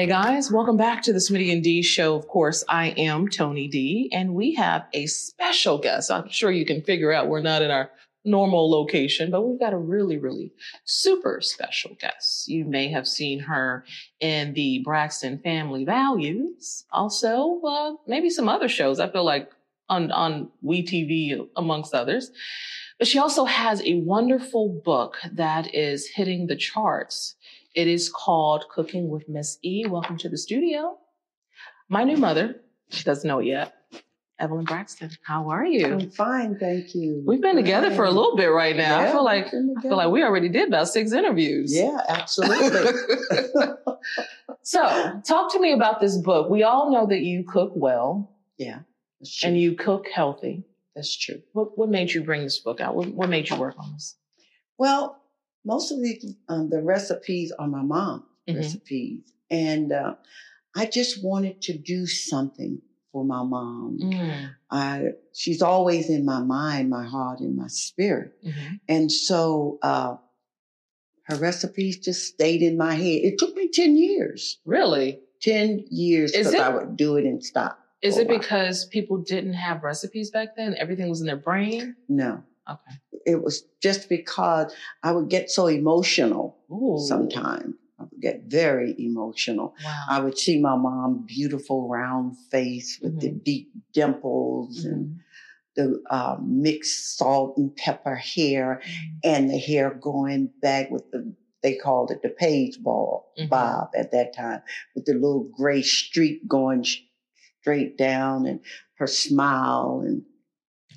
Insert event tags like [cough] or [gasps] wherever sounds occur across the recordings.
Hey guys, welcome back to the Smitty and D show. Of course, I am Tony D, and we have a special guest. I'm sure you can figure out we're not in our normal location, but we've got a really, really super special guest. You may have seen her in the Braxton Family Values, also uh, maybe some other shows. I feel like on on WeTV amongst others. But she also has a wonderful book that is hitting the charts. It is called Cooking with Miss E. Welcome to the studio. My new mother, she doesn't know it yet. Evelyn Braxton, how are you? I'm fine, thank you. We've been together for a little bit right now. Yeah, I feel like I feel like we already did about six interviews. Yeah, absolutely. [laughs] so, talk to me about this book. We all know that you cook well yeah, that's true. and you cook healthy. that's true. What, what made you bring this book out? What, what made you work on this? Well, most of the um, the recipes are my mom's Mhm. recipes, and uh, I just wanted to do something for my mom. Mm, I she's always in my mind, my heart, and my spirit, mhm. and so uh, her recipes just stayed in my head. It took me ten years. Really? 10 years because I would do it and stop. Is it because people didn't have recipes back then? Everything was in their brain? No, Okay. It was just because I would get so emotional Ooh. sometimes. I would get very emotional. Wow. I would see my mom, beautiful round face with the deep dimples and Mhm. the uh, mixed salt and pepper hair, and the hair going back with the they called it the page ball Mhm. bob at that time, with the little gray streak going sh- straight down, and her smile, and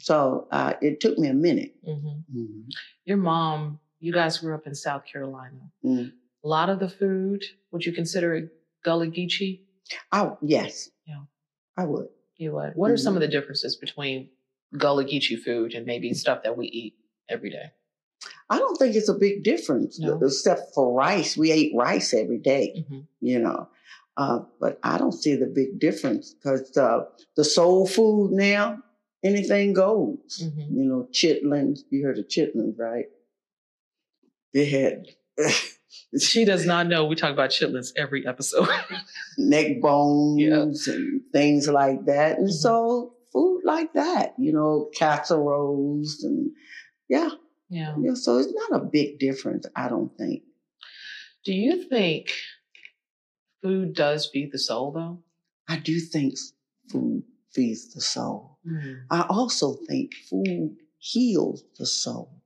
so uh, it took me a minute. Mhm. Mhm. Your mom, you guys grew up in South Carolina. Mm. A lot of the food, would you consider it Gullah Geechee? I yes, Yeah. I would. You would. What are some of Mm-hmm. the differences between Gullah Geechee food and maybe stuff that we eat every day? I don't think it's a big difference, No. except for rice. We ate rice every day. Mhm. you know. Uh, but I don't see the big difference because uh, the soul food now, anything goes. Mhm. You know, chitlins. You heard of chitlins, right? They had [laughs] She does not know we talk about chitlins every episode. [laughs] neck bones and things like that, and Mhm. so food like that. You know, casseroles and yeah, yeah. yeah. So it's not a big difference, I don't think. Do you think food does feed the soul though? I do think food feeds the soul. I also think food heals the soul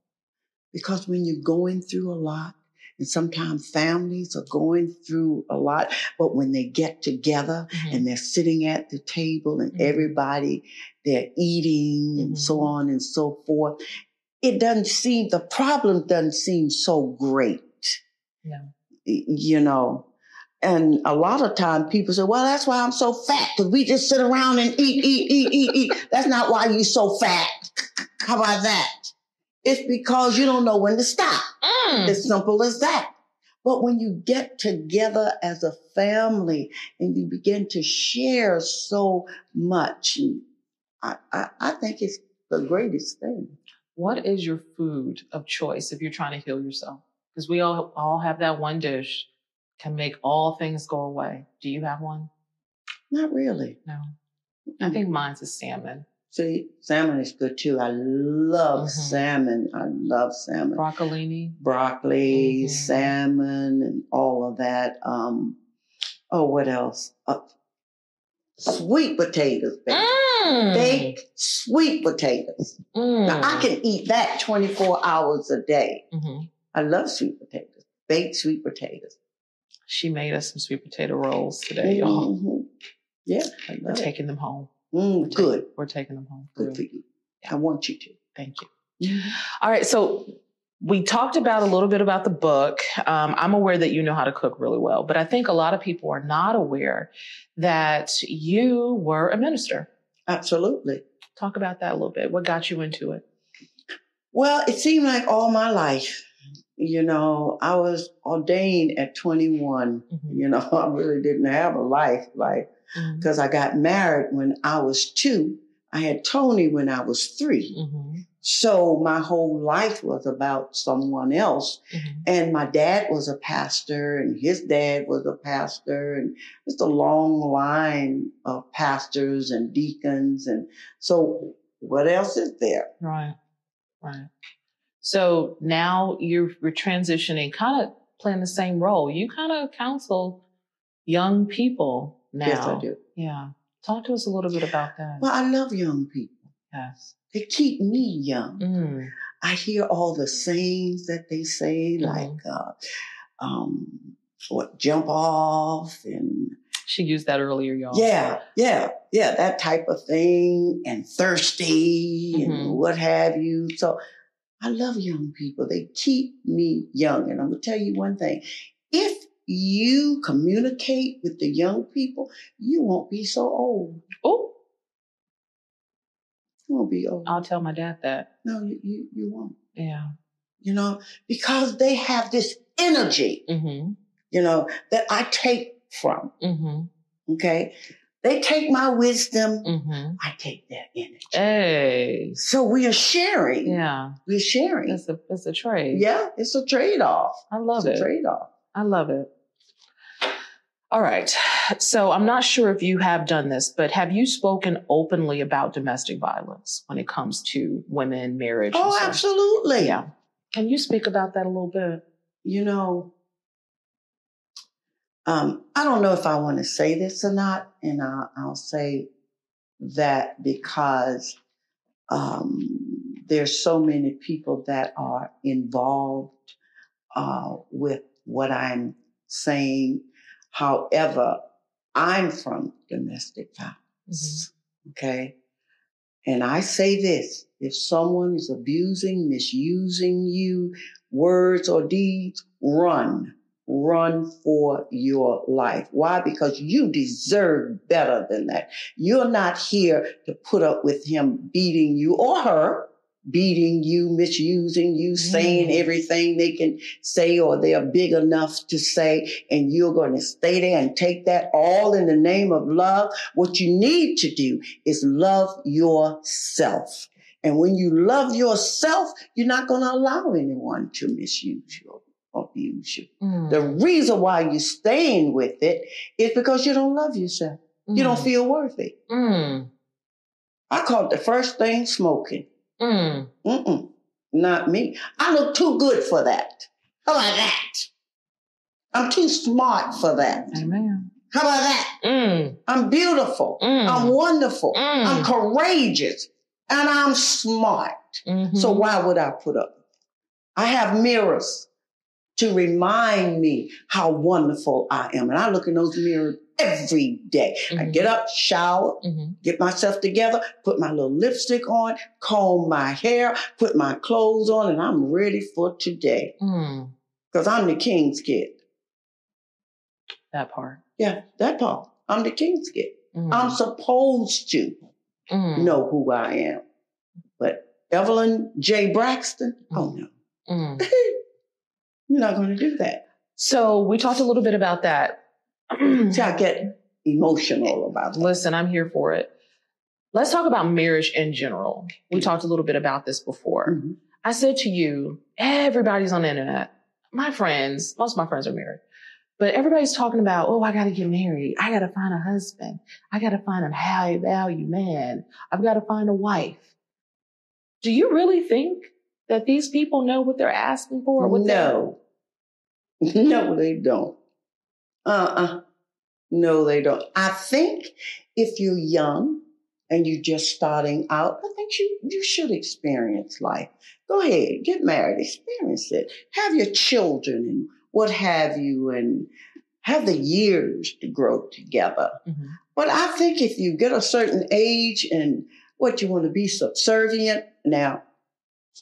because when you're going through a lot, and sometimes families are going through a lot, but when they get together Mhm. and they're sitting at the table and Mhm. everybody, they're eating and so Mhm. on and so forth, it doesn't seem, the problem doesn't seem so great. Yeah. You know, and a lot of time people say, well, that's why I'm so fat because we just sit around and eat, eat, eat, eat, eat. That's not why you're so fat. How about that? It's because you don't know when to stop. Mm. As simple as that. But when you get together as a family and you begin to share so much, I, I, I think it's the greatest thing. What is your food of choice if you're trying to heal yourself? Because we all all have that one dish can make all things go away. Do you have one? Not really. No. I think mine's is salmon. See, salmon is good too. I love Mhm. salmon. I love salmon. Broccolini. Broccoli, Mhm. salmon, and all of that. Um, oh, what else? Uh, sweet potatoes, baby. Mm. baked sweet potatoes. Mm. Now I can eat that 24 hours a day. Mhm. I love sweet potatoes, baked sweet potatoes. She made us some sweet potato rolls today, y'all. Mhm. Yeah, We're it. taking them home. Mm, good, We're taking them home. good for you. I want you to. Thank you. All right. So we talked about a little bit about the book. Um, I'm aware that you know how to cook really well, but I think a lot of people are not aware that you were a minister. Absolutely. Talk about that a little bit. What got you into it? Well, it seemed like all my life, you know, I was ordained at 21. Mhm. You know, [laughs] I really didn't have a life, like, because I got married when I was two. I had Toni when I was 3 Mm-hmm. So my whole life was about someone else. Mm-hmm. And my dad was a pastor and his dad was a pastor and just a long line of pastors and deacons. And so what else is there? Right. Right. So now you're, you're transitioning, kind of playing the same role. You kind of counsel young people now. Yes, I do. Yeah. Talk to us a little bit about that. Well, I love young people. yes. They keep me young. Mm. I hear all the sayings that they say, Mhm. like, uh, um, what, jump off and She used that earlier, y'all. Yeah, yeah, yeah, that type of thing, and thirsty Mhm. and what have you. So I love young people. They keep me young. And I'm going to tell you one thing if you communicate with the young people, you won't be so old. Oh, You won't be old. I'll tell my dad that. no, you, you, you won't. Yeah. You know, because they have this energy, Mm-hmm. you know, that I take from. Mm-hmm. Okay. They take my wisdom, Mm-hmm. I take their energy. Hey. So we are sharing. Yeah. We're sharing. It's a it's a trade. Yeah, it's a trade off. I love it's it. a trade off. I love it. All right. So I'm not sure if you have done this, but have you spoken openly about domestic violence when it comes to women, marriage? Oh, absolutely. Yeah. Can you speak about that a little bit? You know, um, I don't know if I want to say this or not, and I'll, I'll say that because um, there's so many people that are involved uh, with what I'm saying. However, I'm from domestic violence. Okay. And I say this if someone is abusing, misusing you, words or deeds, run. Run for your life. Why? Because you deserve better than that. You're not here to put up with him beating you or her beating you, misusing you, saying Mm. everything they can say or they're big enough to say, and you're going to stay there and take that all in the name of love. What you need to do is love yourself. And when you love yourself, you're not going to allow anyone to misuse you abuse you. Mm. The reason why you're staying with it is because you don't love yourself. You don't Mm. feel worthy. Mm. I call it the first thing smoking. Mm. Mm-mm, not me. I look too good for that. How about that? I'm too smart for that. Amen. How about that? Mm. I'm beautiful. Mm. I'm wonderful. Mm. I'm courageous. And I'm smart. Mhm. So why would I put up? I have mirrors to remind me how wonderful I am. And I look in those mirrors every day. I Mhm. get up, shower, Mhm. get myself together, put my little lipstick on, comb my hair, put my clothes on, and I'm ready for today. Mm. Because I'm the king's kid. That part. Yeah, that part. I'm the king's kid. Mm. I'm supposed to Mm. know who I am. But Evelyn J. Braxton, oh no. [laughs] You're not going to do that. So we talked a little bit about that. [clears throat] See, I get emotional about that. Listen, I'm here for it. Let's talk about marriage in general. We talked a little bit about this before. Mhm. I said to you, everybody's on the internet. My friends, most of my friends are married, but everybody's talking about, oh, I got to get married. I got to find a husband. I got to find a high value man. I've got to find a wife. Do you really think that these people know what they're asking for? What No. [laughs] No, they don't. Uh-uh. No, they don't. I think if you're young and you're just starting out, I think you, you should experience life. Go ahead, get married, experience it. Have your children and what have you, and have the years to grow together. Mhm. But I think if you get a certain age and what you want to be subservient, now,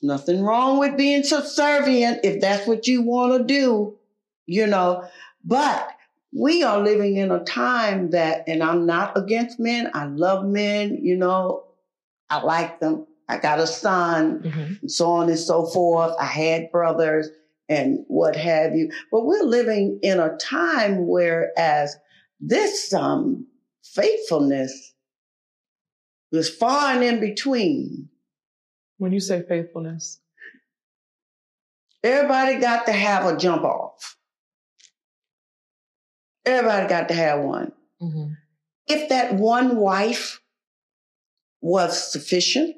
there's nothing wrong with being subservient if that's what you want to do, you know. But we are living in a time that, and I'm not against men, I love men, you know, I like them. I got a son, Mhm. and so on and so forth. I had brothers and what have you. But we're living in a time whereas this um, faithfulness was far and in between. When you say faithfulness, everybody got to have a jump off. Everybody got to have one. Mm-hmm. If that one wife was sufficient,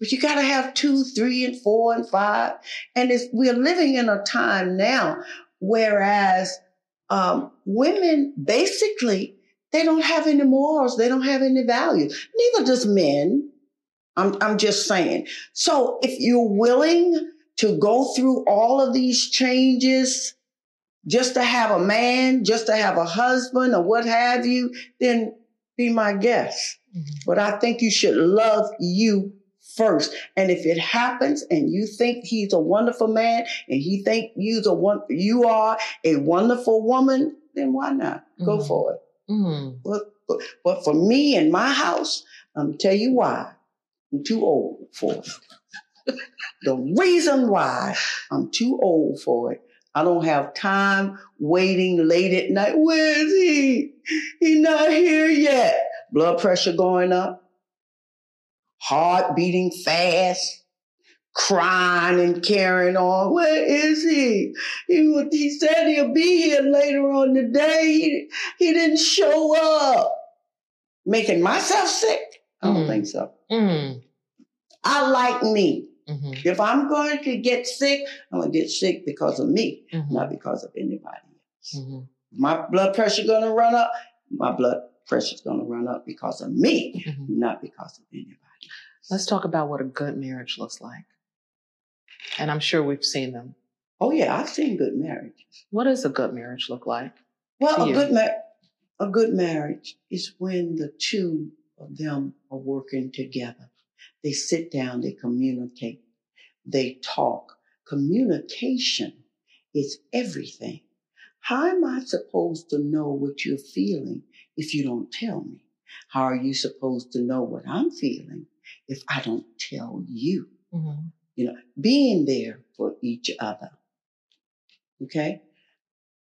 but you got to have two, three, and four, and five. And we're living in a time now, whereas um, women basically they don't have any morals, they don't have any value. Neither does men. I'm, I'm just saying. So if you're willing to go through all of these changes just to have a man, just to have a husband or what have you, then be my guest. Mm-hmm. But I think you should love you first. And if it happens and you think he's a wonderful man and he think you's a one, you are a wonderful woman, then why not? Mm-hmm. Go for it. Mm-hmm. But, but for me and my house, I'm tell you why. I'm too old for it. the reason why I'm too old for it. I don't have time waiting late at night. Where is he? He's not here yet. Blood pressure going up, heart beating fast, crying and carrying on. Where is he? He, he said he'll be here later on the day. He, he didn't show up. Making myself sick? I don't mm. think so. Mm. I like me. Mm-hmm. If I'm going to get sick, I'm going to get sick because of me, mm-hmm. not because of anybody else. Mm-hmm. My blood pressure going to run up. My blood pressure is going to run up because of me, mm-hmm. not because of anybody. Let's talk about what a good marriage looks like. And I'm sure we've seen them. Oh yeah, I've seen good marriages. What does a good marriage look like? Well, a you? good ma- a good marriage is when the two them are working together. They sit down, they communicate, they talk. Communication is everything. How am I supposed to know what you're feeling if you don't tell me? How are you supposed to know what I'm feeling if I don't tell you? Mm-hmm you know, being there for each other. Okay.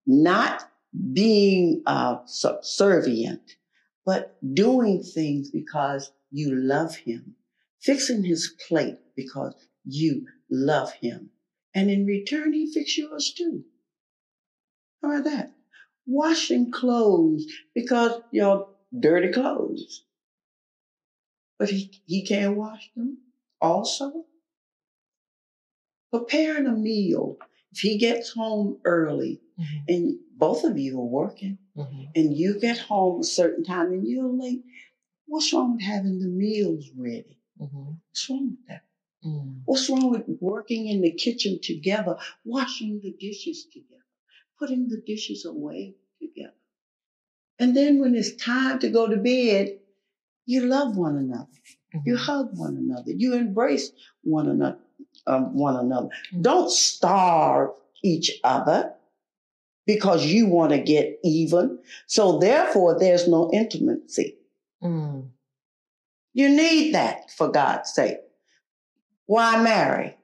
Not being uh, subservient, but doing things because you love him, fixing his plate because you love him. And in return, he fix yours too. How about that? Washing clothes because you're dirty clothes. But he, he can't wash them also preparing a meal. If he gets home early mm-hmm. and both of you are working mm-hmm. and you get home a certain time and you're late, what's wrong with having the meals ready? Mm-hmm. What's wrong with that? Mm. What's wrong with working in the kitchen together, washing the dishes together, putting the dishes away together? And then when it's time to go to bed, you love one another. You mm-hmm. hug one another. You embrace one another um, one another. Mm-hmm. Don't starve each other because you want to get even. So therefore, there's no intimacy. Mm. You need that for God's sake. Why marry?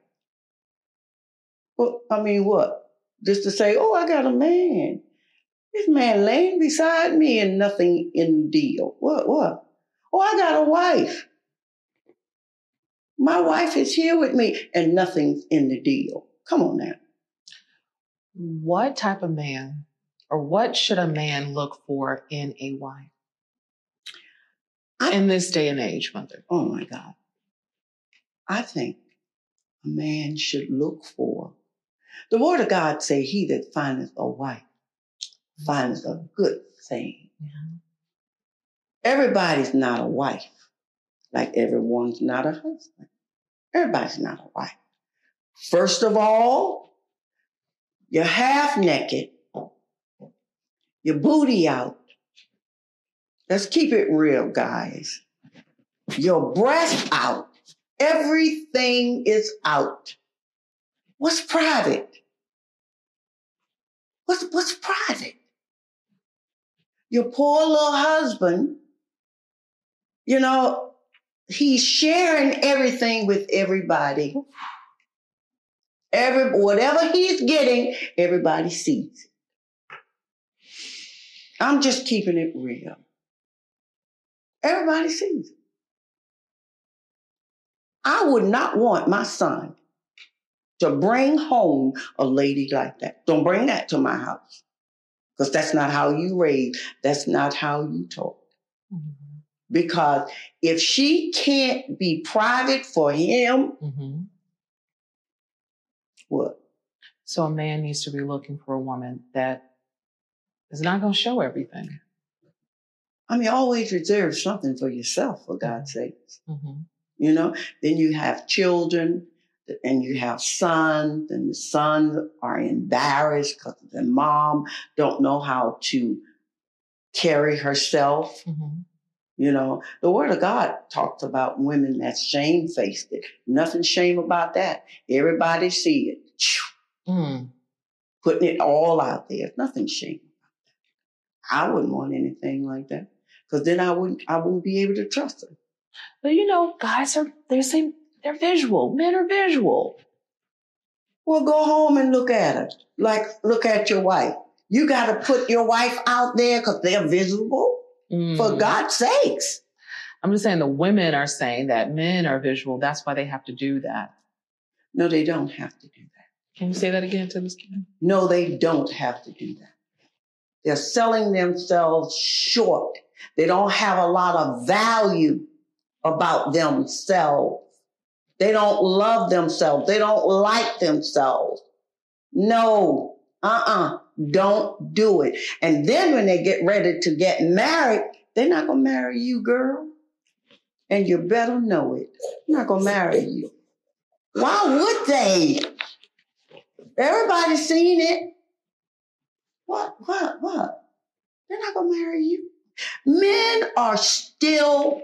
Well, I mean, what? Just to say, oh, I got a man. This man laying beside me and nothing in the deal. What? What? Oh, I got a wife. My wife is here with me and nothing's in the deal. Come on now. What type of man or what should a man look for in a wife? I, in this day and age, mother. Oh my God. I think a man should look for the word of God say, He that findeth a wife findeth a mm-hmm. good thing. Yeah. Everybody's not a wife like everyone's not a husband. Everybody's not a wife. First of all, you're half naked, your booty out. Let's keep it real, guys. Your breast out. Everything is out. What's private? What's, what's private? Your poor little husband, you know, he's sharing everything with everybody. Every whatever he's getting, everybody sees. I'm just keeping it real. Everybody sees it. I would not want my son to bring home a lady like that. Don't bring that to my house. Because that's not how you raise. That's not how you talk. Mm-hmm. Because if she can't be private for him, mm-hmm. What? So a man needs to be looking for a woman that is not going to show everything. I mean, always reserve something for yourself, for God's sake. Mm-hmm. You know, then you have children and you have sons, and the sons are embarrassed because the mom don't know how to carry herself. Mm-hmm. You know, the word of God talks about women that's shamefaced it. Nothing shame about that. Everybody see it. Mm. Putting it all out there. Nothing shame about that. I wouldn't want anything like that. Because then I wouldn't I wouldn't be able to trust her. But you know, guys are they say they're visual. Men are visual. Well, go home and look at her. Like look at your wife. You got to put your wife out there because they're visible. Mm. For God's sakes. I'm just saying the women are saying that men are visual. That's why they have to do that. No, they don't have to do that. Can you say that again to this kid? No, they don't have to do that. They're selling themselves short. They don't have a lot of value about themselves. They don't love themselves. They don't like themselves. No, uh-uh, don't do it. And then when they get ready to get married, they're not going to marry you, girl. And you better know it. They're not going to marry you. Why would they? Everybody's seen it. What, what, what? They're not going to marry you. Men are still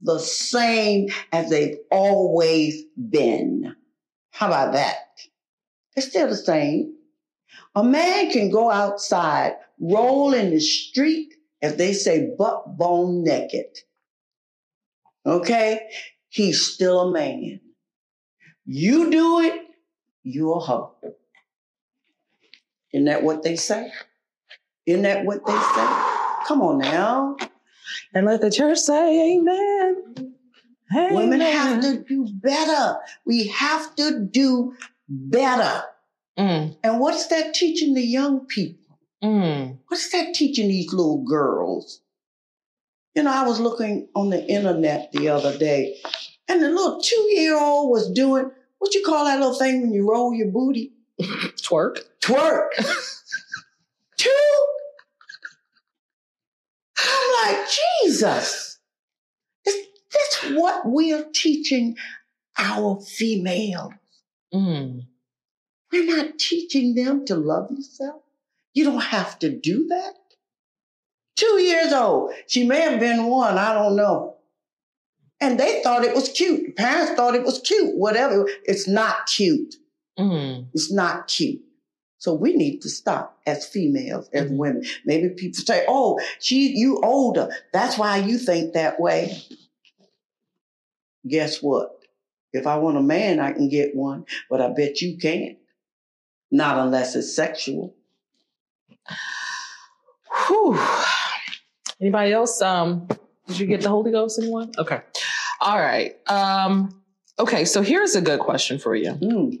the same as they've always been. How about that? They're still the same. A man can go outside, roll in the street, if they say, butt bone naked. Okay? He's still a man. You do it, you're a hoe. Isn't that what they say? Isn't that what they say? Come on now. And let the church say amen. amen. Women have to do better. We have to do better. Mm. And what's that teaching the young people? Mm. What's that teaching these little girls? You know, I was looking on the internet the other day, and the little two year old was doing what you call that little thing when you roll your booty? [laughs] Twerk. Twerk. [laughs] two I'm like, Jesus, that's what we are teaching our females. Mm. We're not teaching them to love yourself. You don't have to do that. Two years old. She may have been one, I don't know. And they thought it was cute. The parents thought it was cute, whatever. It's not cute. Mm. It's not cute. So we need to stop as females, as mm-hmm. women. Maybe people say, "Oh, she, you older. That's why you think that way." Guess what? If I want a man, I can get one, but I bet you can't. Not unless it's sexual. Whew. Anybody else? Um, did you get the Holy Ghost? Anyone? Okay. All right. Um, okay. So here's a good question for you. Mm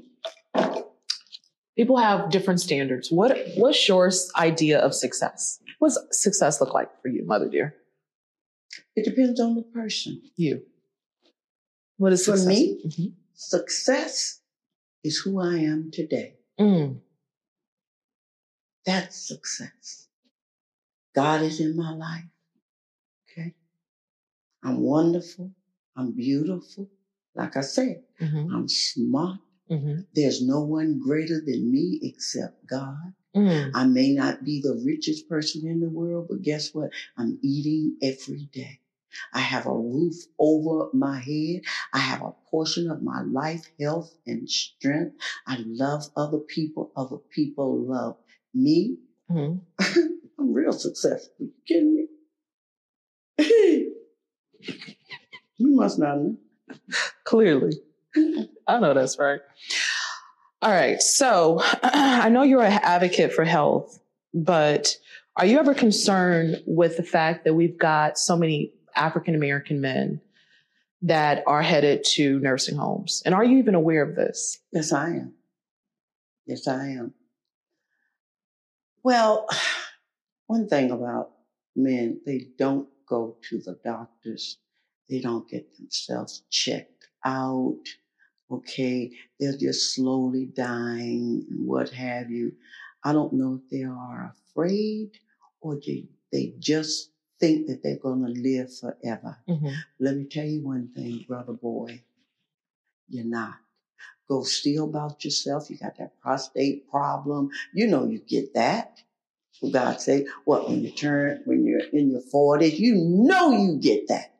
people have different standards. What what's your idea of success? What's success look like for you, mother dear? It depends on the person. You. What is for me? Mm-hmm. Success is who I am today. Mm. That's success. God is in my life. Okay. I'm wonderful. I'm beautiful. Like I said, mm-hmm. I'm smart. Mm-hmm. There's no one greater than me except God. Mm. I may not be the richest person in the world, but guess what? I'm eating every day. I have a roof over my head. I have a portion of my life, health, and strength. I love other people. Other people love me. Mm-hmm. [laughs] I'm real successful. You kidding me? [laughs] you must not know. Clearly. [laughs] I know that's right. All right. So [clears throat] I know you're an advocate for health, but are you ever concerned with the fact that we've got so many African American men that are headed to nursing homes. And are you even aware of this? Yes, I am. Yes, I am. Well, [sighs] one thing about men, they don't go to the doctors. They don't get themselves checked out. Okay. They're just slowly dying and what have you. I don't know if they are afraid or they, they just think that they're going to live forever. Mm-hmm. Let me tell you one thing, brother boy. You're not. Go see about yourself. You got that prostate problem. You know you get that. For God's sake, what when you turn when you're in your 40s, you know you get that.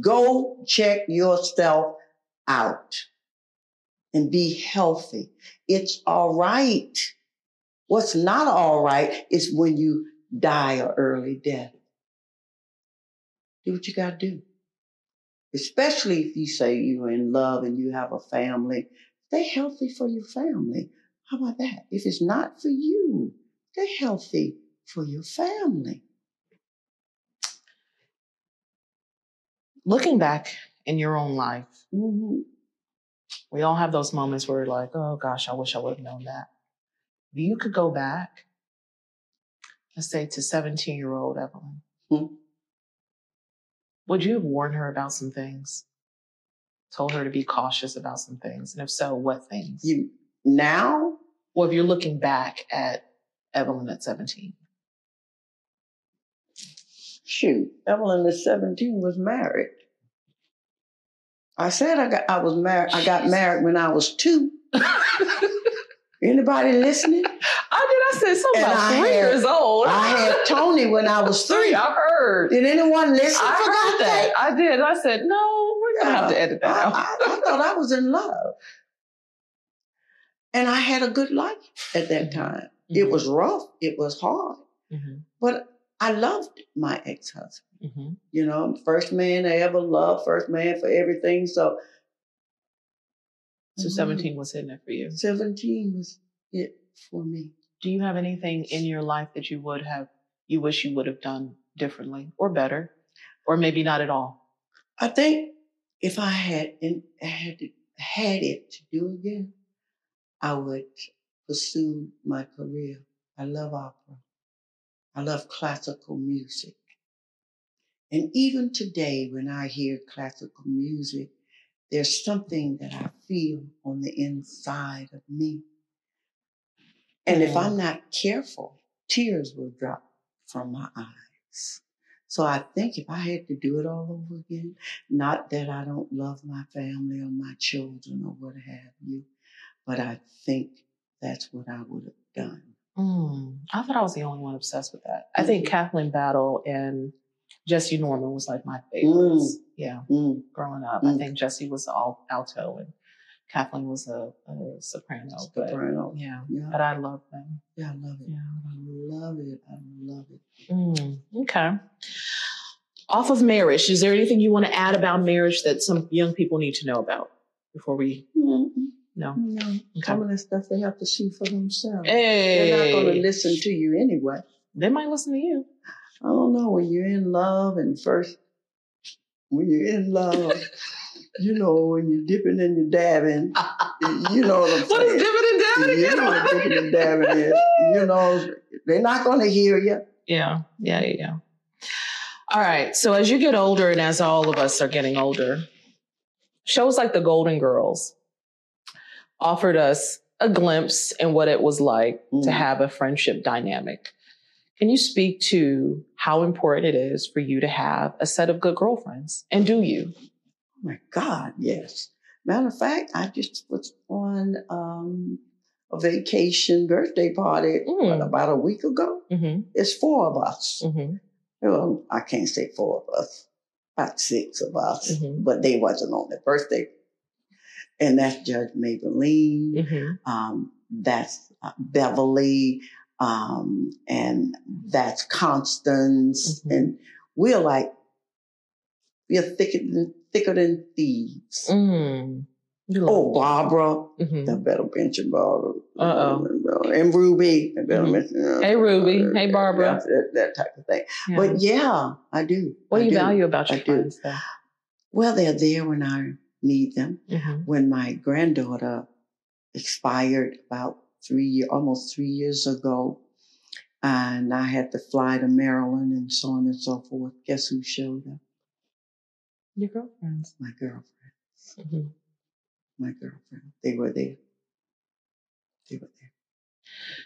Go check yourself out and be healthy. It's all right. What's not all right is when you die a early death. Do what you got to do. Especially if you say you're in love and you have a family. Stay healthy for your family. How about that? If it's not for you, stay healthy for your family. Looking back in your own life, hmm we all have those moments where we're like, oh gosh, I wish I would have known that. If you could go back, let's say to 17 year old Evelyn, Hmm. Would you have warned her about some things? Told her to be cautious about some things? And if so, what things? You now, well, if you're looking back at Evelyn at 17. shoot, Evelyn is 17 was married. I said I got I was married. I got married when I was two. [laughs] Anybody listening? I said something And about I three had- years old. I had Toni when I was [laughs] three. I heard. Did anyone listen? I heard that. I did. I said, no, we're gonna have to edit that I, out. I, I thought I was in love. And I had a good life at that time. It was rough. It was hard. Mhm, But I loved my ex-husband. mhm. You know, first man I ever loved, first man for everything. So, So Mhm. 17 was hitting it for you. 17 was it for me. Do you have anything in your life that you would have, you wish you would have done differently or better, or maybe not at all? I think if I had had had it to do again, I would pursue my career. I love opera. I love classical music. And even today, when I hear classical music, there's something that I feel on the inside of me. And if I'm not careful, tears will drop from my eyes. So I think if I had to do it all over again, not that I don't love my family or my children or what have you, but I think that's what I would have done. Mm, I thought I was the only one obsessed with that. I think Kathleen Battle and Jessye Norman was like my favorites. Yeah, Mm, growing up, I Mm. think Jesse was all alto and Kathleen was a, a soprano. But soprano. yeah, Yeah, but I love them. yeah, I love it. Yeah. I love it. I love it. Mm, okay. Off of marriage, is there anything you want to add about marriage that some young people need to know about before we? Mm, No. No, Okay. some of that stuff they have to see for themselves. Hey, They're not going to listen to you anyway. They might listen to you. I don't know when you're in love and first when you're in love, [laughs] you know, when you're dipping and you're dabbing, you know what I'm saying. What is dividend dabbing You know what dipping and dabbing is. [laughs] You know, they're not going to hear you. Yeah, yeah, yeah, yeah. All right. So as you get older, and as all of us are getting older, shows like The Golden Girls offered us a glimpse in what it was like to Mm. have a friendship dynamic. Can you speak to how important it is for you to have a set of good girlfriends? And do you? Oh my God, yes. Matter of fact, I just was on um, a vacation birthday party Mm. about a week ago. Mm-hmm. It's four of us. Mm-hmm. Well, I can't say four of us, about six of us, Mhm. but they wasn't on the birthday. And that's Judge Maybelline. Mm-hmm. Um, that's uh, Beverly. Um, and that's Constance. Mhm. And we're like, we're thicker than, thicker than thieves. Mm. Oh, Barbara. Mhm. I better mention Barbara. Uh-oh. And Ruby. I better Mhm. mention. uh, Hey, Ruby. uh, Hey, Barbara. That, that type of thing. Yeah. But yeah, I do. what do I you value about I your do. friends? Though? Well, they're there when I need them. Mm-hmm. When my granddaughter expired about three year, almost three years ago, and I had to fly to Maryland and so on and so forth. Guess who showed up? Your girlfriends. My girlfriend. Mm-hmm. My girlfriend. They were there. They were there.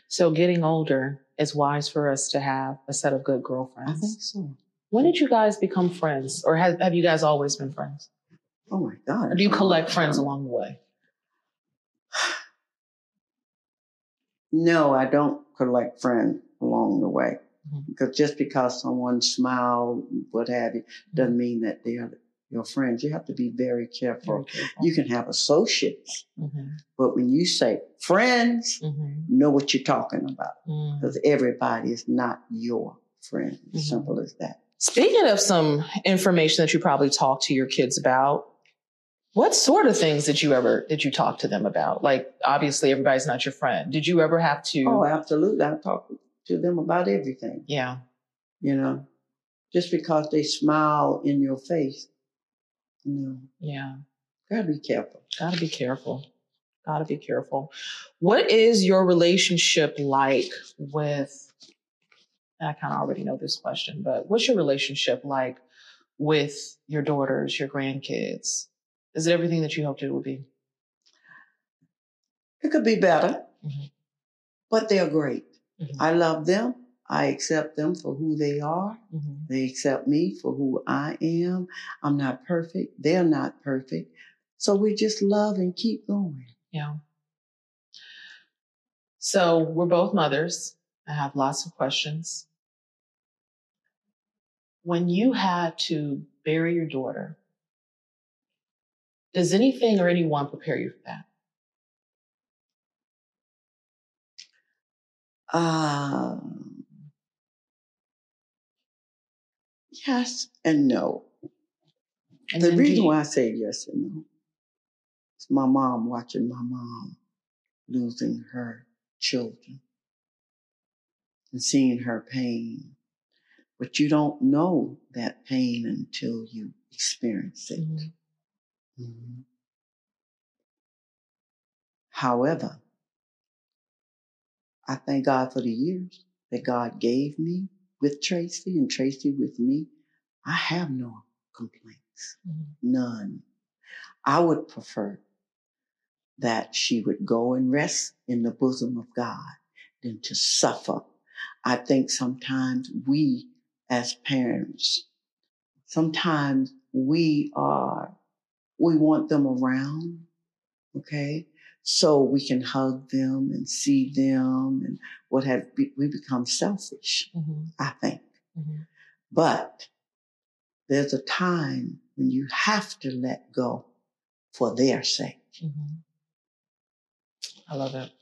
So getting older, is wise for us to have a set of good girlfriends. I think so. When did you guys become friends, or have, have you guys always been friends? Oh my God. Or do you collect friends along the way? No, I don't collect friends along the way. Mhm. Because just because someone smiled, what have you, doesn't mean that they are your friends. You have to be very careful. Very careful. You can have associates, Mhm. but when you say friends, Mhm. know what you're talking about. Mm. Because everybody is not your friend. Mhm. Simple as that. Speaking of some information that you probably talk to your kids about, what sort of things did you ever did you talk to them about? Like obviously everybody's not your friend. Did you ever have to Oh, absolutely. I talk to them about everything. Yeah. You know, just because they smile in your face, know, Yeah. gotta be careful. Gotta be careful. Gotta be careful. What is your relationship like with I kind of already know this question, but what's your relationship like with your daughters, your grandkids? Is it everything that you hoped it would be? It could be better, Mhm. but they're great. Mhm. I love them. I accept them for who they are. Mhm. They accept me for who I am. I'm not perfect. They're not perfect. So we just love and keep going. Yeah. So we're both mothers. I have lots of questions. When you had to bury your daughter, does anything or anyone prepare you for that? Um, yes and no. And the reason you- why I say yes and no is my mom watching my mom losing her children and seeing her pain. But you don't know that pain until you experience it. Mhm. Mhm. However, I thank God for the years that God gave me with Traci and Traci with me. I have no complaints, Mhm. none. I would prefer that she would go and rest in the bosom of God than to suffer. I think sometimes we as parents, sometimes we are, we want them around, okay? So we can hug them and see them and what have, we become selfish, Mhm. I think. Mhm. But there's a time when you have to let go for their sake. Mhm. I love it.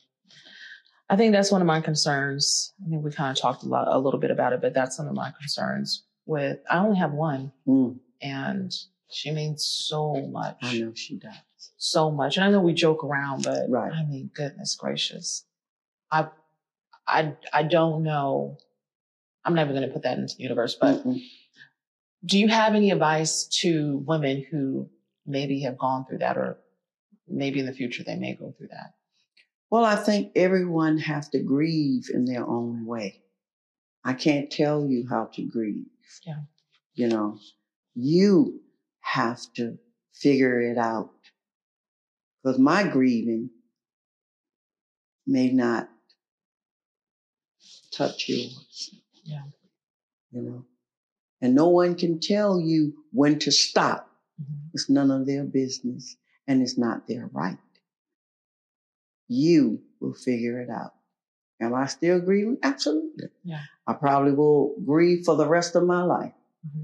I think that's one of my concerns. I think we kind of talked a lot, a little bit about it, but that's one of my concerns. With I only have one, Mm, and she means so much. I know she does. So much. And I know we joke around, but Right. I mean, goodness gracious. I I I don't know. I'm never gonna put that into the universe, but Mm-mm. do you have any advice to women who maybe have gone through that or maybe in the future they may go through that? Well, I think everyone has to grieve in their own way. I can't tell you how to grieve. Yeah. You know, you have to figure it out. Because my grieving may not touch yours. Yeah. You know, and no one can tell you when to stop. Mhm. It's none of their business and it's not their right. You will figure it out. Am I still grieving? Absolutely. Yeah. I probably will grieve for the rest of my life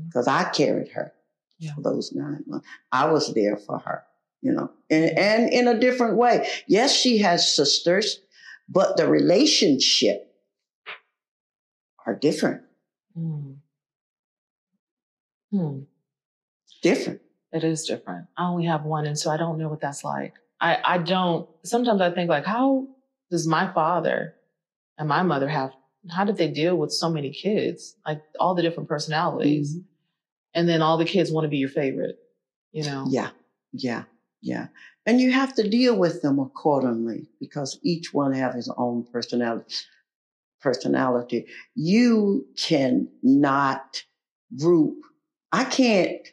because I carried her Yeah. for those nine months. I was there for her, you know, and, and in a different way. Yes, she has sisters, but the relationship are different, Hmm. Hmm. different. It is different. I only have one, and so I don't know what that's like. I, I don't. Sometimes I think like, how does my father and my mother have? How did they deal with so many kids? Like all the different personalities, Mhm. and then all the kids want to be your favorite. you know? Yeah, yeah, yeah. And you have to deal with them accordingly because each one have his own personality. Personality. You cannot group. I can't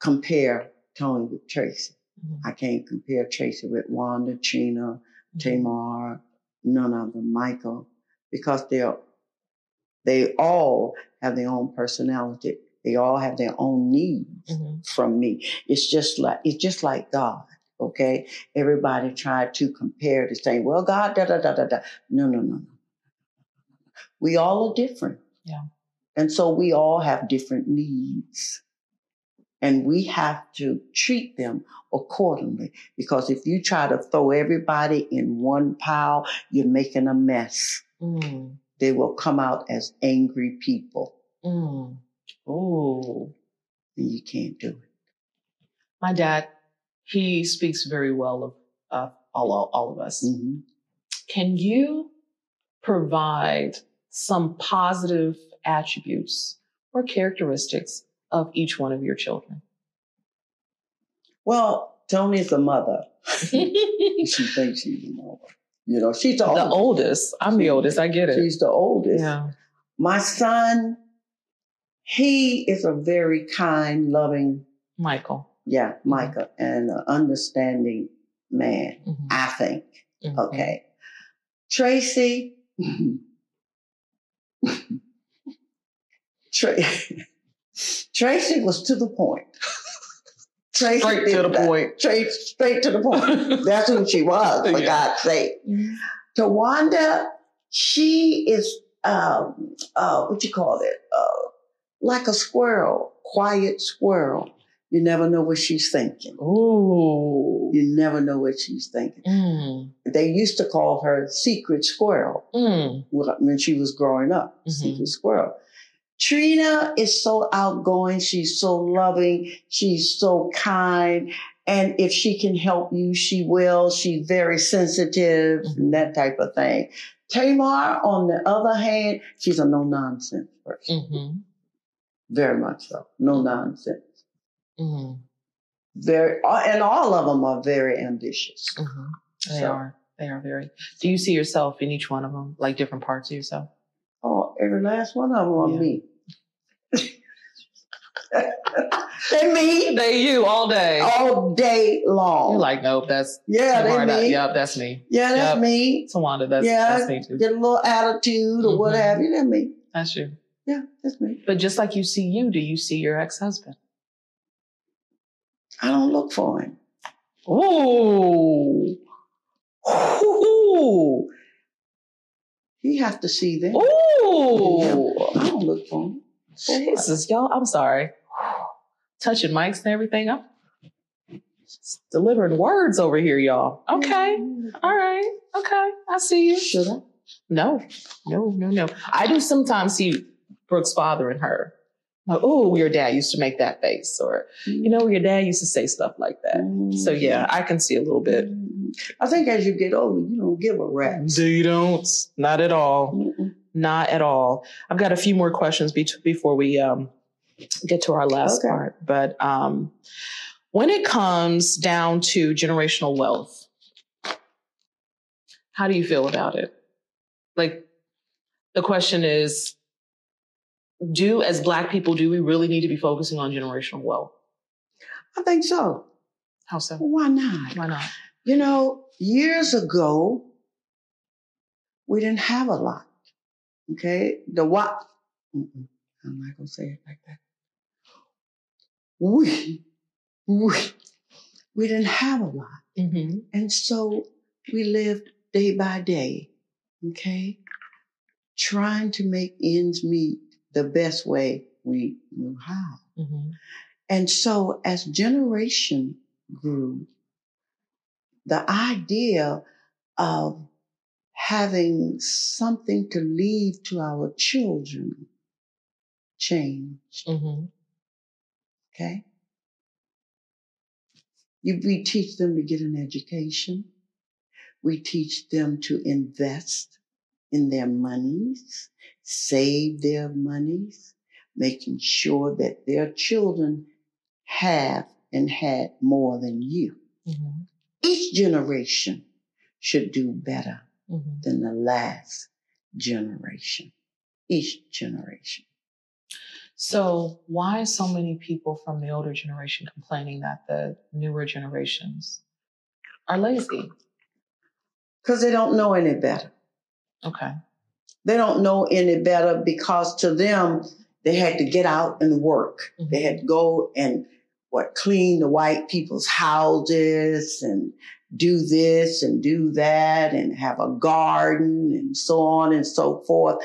compare Toni with Traci. Mhm. I can't compare Traci with Wanda, Trina, Mhm. Tamar, none of them, Michael, because they're they all have their own personality. They all have their own needs Mhm. from me. It's just like it's just like God. Okay, everybody tried to compare to say, "Well, God, da da da da da." No, no, no, no. We all are different. Yeah. and so we all have different needs, and we have to treat them accordingly. Because if you try to throw everybody in one pile, you're making a mess. Mm. They will come out as angry people, Mm. Ooh. and you can't do it. My dad, he speaks very well of uh, all, all, all of us. Mhm. Can you provide some positive attributes or characteristics of each one of your children? Well, Toni's a mother. [laughs] She thinks she's a mother. You know, she's the, oldest. oldest. I'm the oldest. I get it. She's the oldest. Yeah. My son, he is a very kind, loving, Michael. yeah, Micah, and an understanding man, Mhm. I think. Mhm. Okay. Traci, [laughs] Tra- [laughs] Traci was to the point. [laughs] Traci Straight to the that. point. Straight, straight to the point. That's who she was, for Yeah. God's sake. Mhm. Towanda, she is um uh what you call it? Uh like a squirrel, quiet squirrel. You never know what she's thinking. Ooh. You never know what she's thinking. Mm. They used to call her secret squirrel Mm. when she was growing up. Mhm. Secret squirrel. Trina is so outgoing. She's so loving. She's so kind. And if she can help you, she will. She's very sensitive Mhm. and that type of thing. Tamar, on the other hand, she's a no nonsense person. Mm-hmm. Very much so. No nonsense. Mm-hmm. Very, and all of them are very ambitious. Mm-hmm. They So- are. They are very. Do you see yourself in each one of them, like different parts of yourself? Oh, every last one of them are Yeah. me. [laughs] they me They you all day. all day long. You're like, nope, that's yeah, they me. Yep, that's me. Yeah, that's Yep. me. Towanda, that's Yeah, that's me too. Get a little attitude or what Mhm. have you. That's me. That's you. Yeah, that's me. But just like you see you, do you see your ex-husband? I don't look for him. Ooh. Ooh. He has to see them. Ooh. I don't look for him. For what? Jesus, y'all, I'm sorry. Touching mics and everything. I'm just delivering words over here, y'all. Okay. Mm-hmm. All right. Okay. I see you. Should I? No, no, no, no. I do sometimes see Brooke's father and her. Like, oh, your dad used to make that face, or you know, your dad used to say stuff like that. So yeah, I can see a little bit. I think as you get older, you don't give a rat's. Do you don't? Not at all. Mm-mm. Not at all. I've got a few more questions be- before we um, get to our last Okay. part. But um, when it comes down to generational wealth, how do you feel about it? Like, the question is do, as Black people, do we really need to be focusing on generational wealth? I think so. How so? Why not? Why not? You know, years ago, we didn't have a lot. Okay, the what? I'm not gonna say it like that. We, we, we didn't have a lot, Mm-hmm. and so we lived day by day. Okay, trying to make ends meet the best way we knew how. Mm-hmm. And so as generation grew, the idea of having something to leave to our children changed. Mm-hmm. Okay. You, we teach them to get an education. We teach them to invest in their monies, save their monies, making sure that their children have and had more than you. Mm-hmm. Each generation should do better Mm-hmm. than the last generation. Each generation. So, why so many people from the older generation complaining that the newer generations are lazy? Because they don't know any better. Okay. They don't know any better because to them, they had to get out and work. Mm-hmm. They had to go and what clean the white people's houses and do this and do that and have a garden and so on and so forth.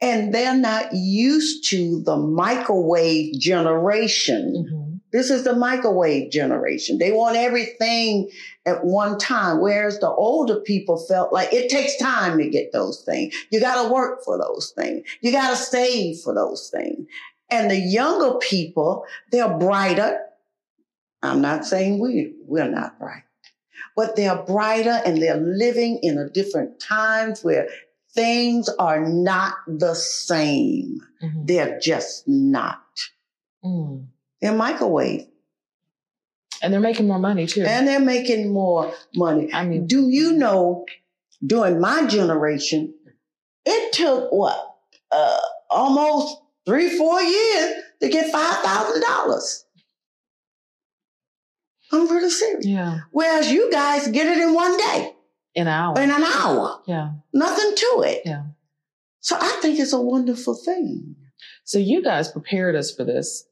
And they're not used to the microwave generation. Mhm. This is the microwave generation. They want everything at one time, whereas the older people felt like it takes time to get those things. You got to work for those things. You got to save for those things. And the younger people, they're brighter. I'm not saying we, we're not bright, but they're brighter and they're living in a different times where things are not the same. Mhm. They're just not. Mm. They're microwave And they're making more money too. and they're making more money. I mean, Do you know during my generation, it took what? Uh, almost three, four years to get $5,000. I'm really serious. yeah, Whereas you guys get it in one day, In an hour. in an hour, yeah. nothing to it. Yeah. So I think it's a wonderful thing. So you guys prepared us for this,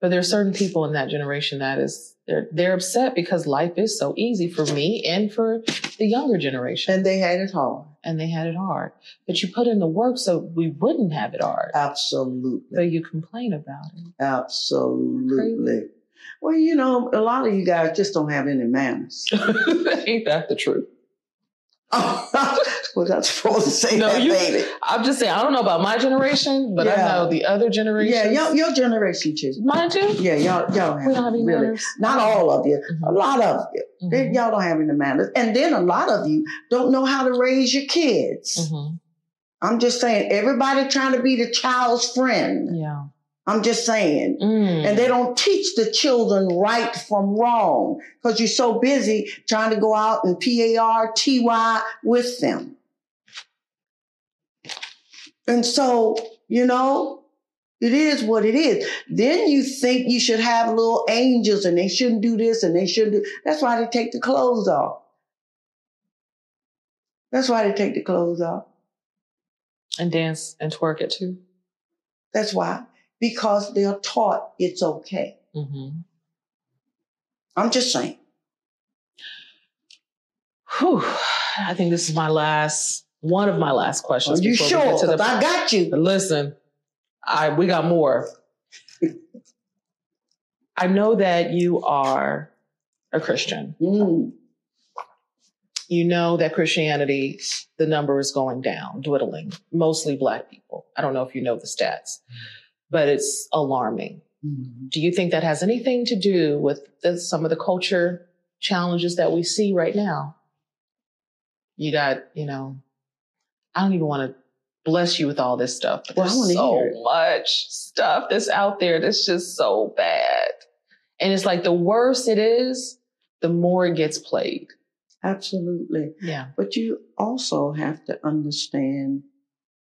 but there are certain people in that generation that is they're they're upset because life is so easy for me and for the younger generation, And they had it hard. and they had it hard. But you put in the work so we wouldn't have it hard. Absolutely. So you complain about it. Absolutely. Well, you know, a lot of you guys just don't have any manners. [laughs] Ain't that the truth? [laughs] was I supposed to say No, that, you- baby? I'm just saying I don't know about my generation, but I know the other generation. Yeah, your, your generation too. mine too. Yeah, y'all, y'all don't We don't have have any really. manners. Not all of you. A Mhm. lot of you. They- Mhm. Y'all don't have any manners. And then a lot of you don't know how to raise your kids. Mhm. I'm just saying, everybody trying to be the child's friend. Yeah. I'm just saying. Mm. And they don't teach the children right from wrong because you're so busy trying to go out and P A R T Y with them. And so, you know, it is what it is. Then you think you should have little angels and they shouldn't do this and they shouldn't do. That's why they take the clothes off. That's why they take the clothes off. and dance and twerk it too. That's why. Because they're taught it's okay. Mm-hmm. I'm just saying. Whew. I think this is my last, one of my last questions. Are you sure? to the- I got you. Listen, I we got more. I know that you are a Christian. Mm. You know that Christianity, the number is going down, dwindling, mostly black people. I don't know if you know the stats, but it's alarming. Mm. Do you think that has anything to do with the, some of the culture challenges that we see right now? You got, you know, I don't even want to bless you with all this stuff, but Well, there's wanna so much stuff that's out there that's just so bad. And it's like the worse it is, the more it gets played. Absolutely. Yeah. But you also have to understand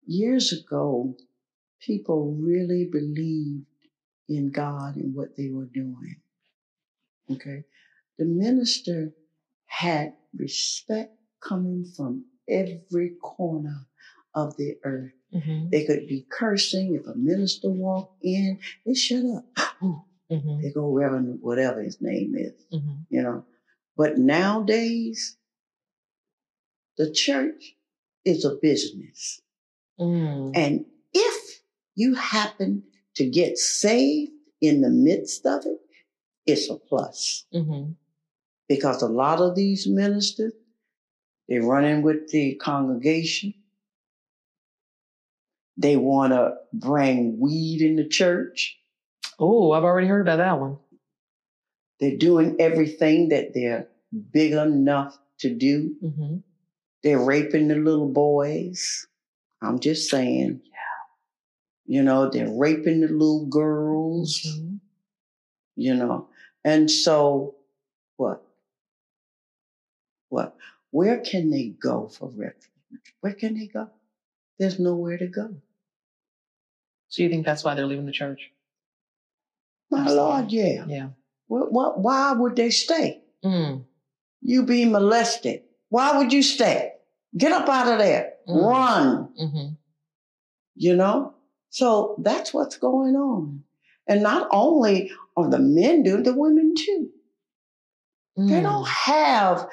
years ago, people really believed in God and what they were doing. Okay. The minister had respect coming from every corner of the earth. Mm-hmm. They could be cursing. If a minister walked in, they shut up. [gasps] Mm-hmm. They go Reverend, whatever his name is. Mm-hmm. you know. But nowadays, the church is a business. Mm. And if you happen to get saved in the midst of it, it's a plus. Mm-hmm. Because a lot of these ministers, they run in with the congregation. They want to bring weed in the church. Oh, I've already heard about that one. They're doing everything that they're big enough to do. Mm-hmm. They're raping the little boys. I'm just saying. Yeah. You know, they're raping the little girls, Mm-hmm. you know. And so, what? What? Where can they go for refuge? Where can they go? There's nowhere to go. So you think that's why they're leaving the church? My Absolutely. Lord, yeah. Yeah. What, what, why would they stay? Mm. You being molested. Why would you stay? Get up out of there. Mm. Run. hmm You know? So that's what's going on. And not only are the men doing, the women too. Mm. They don't have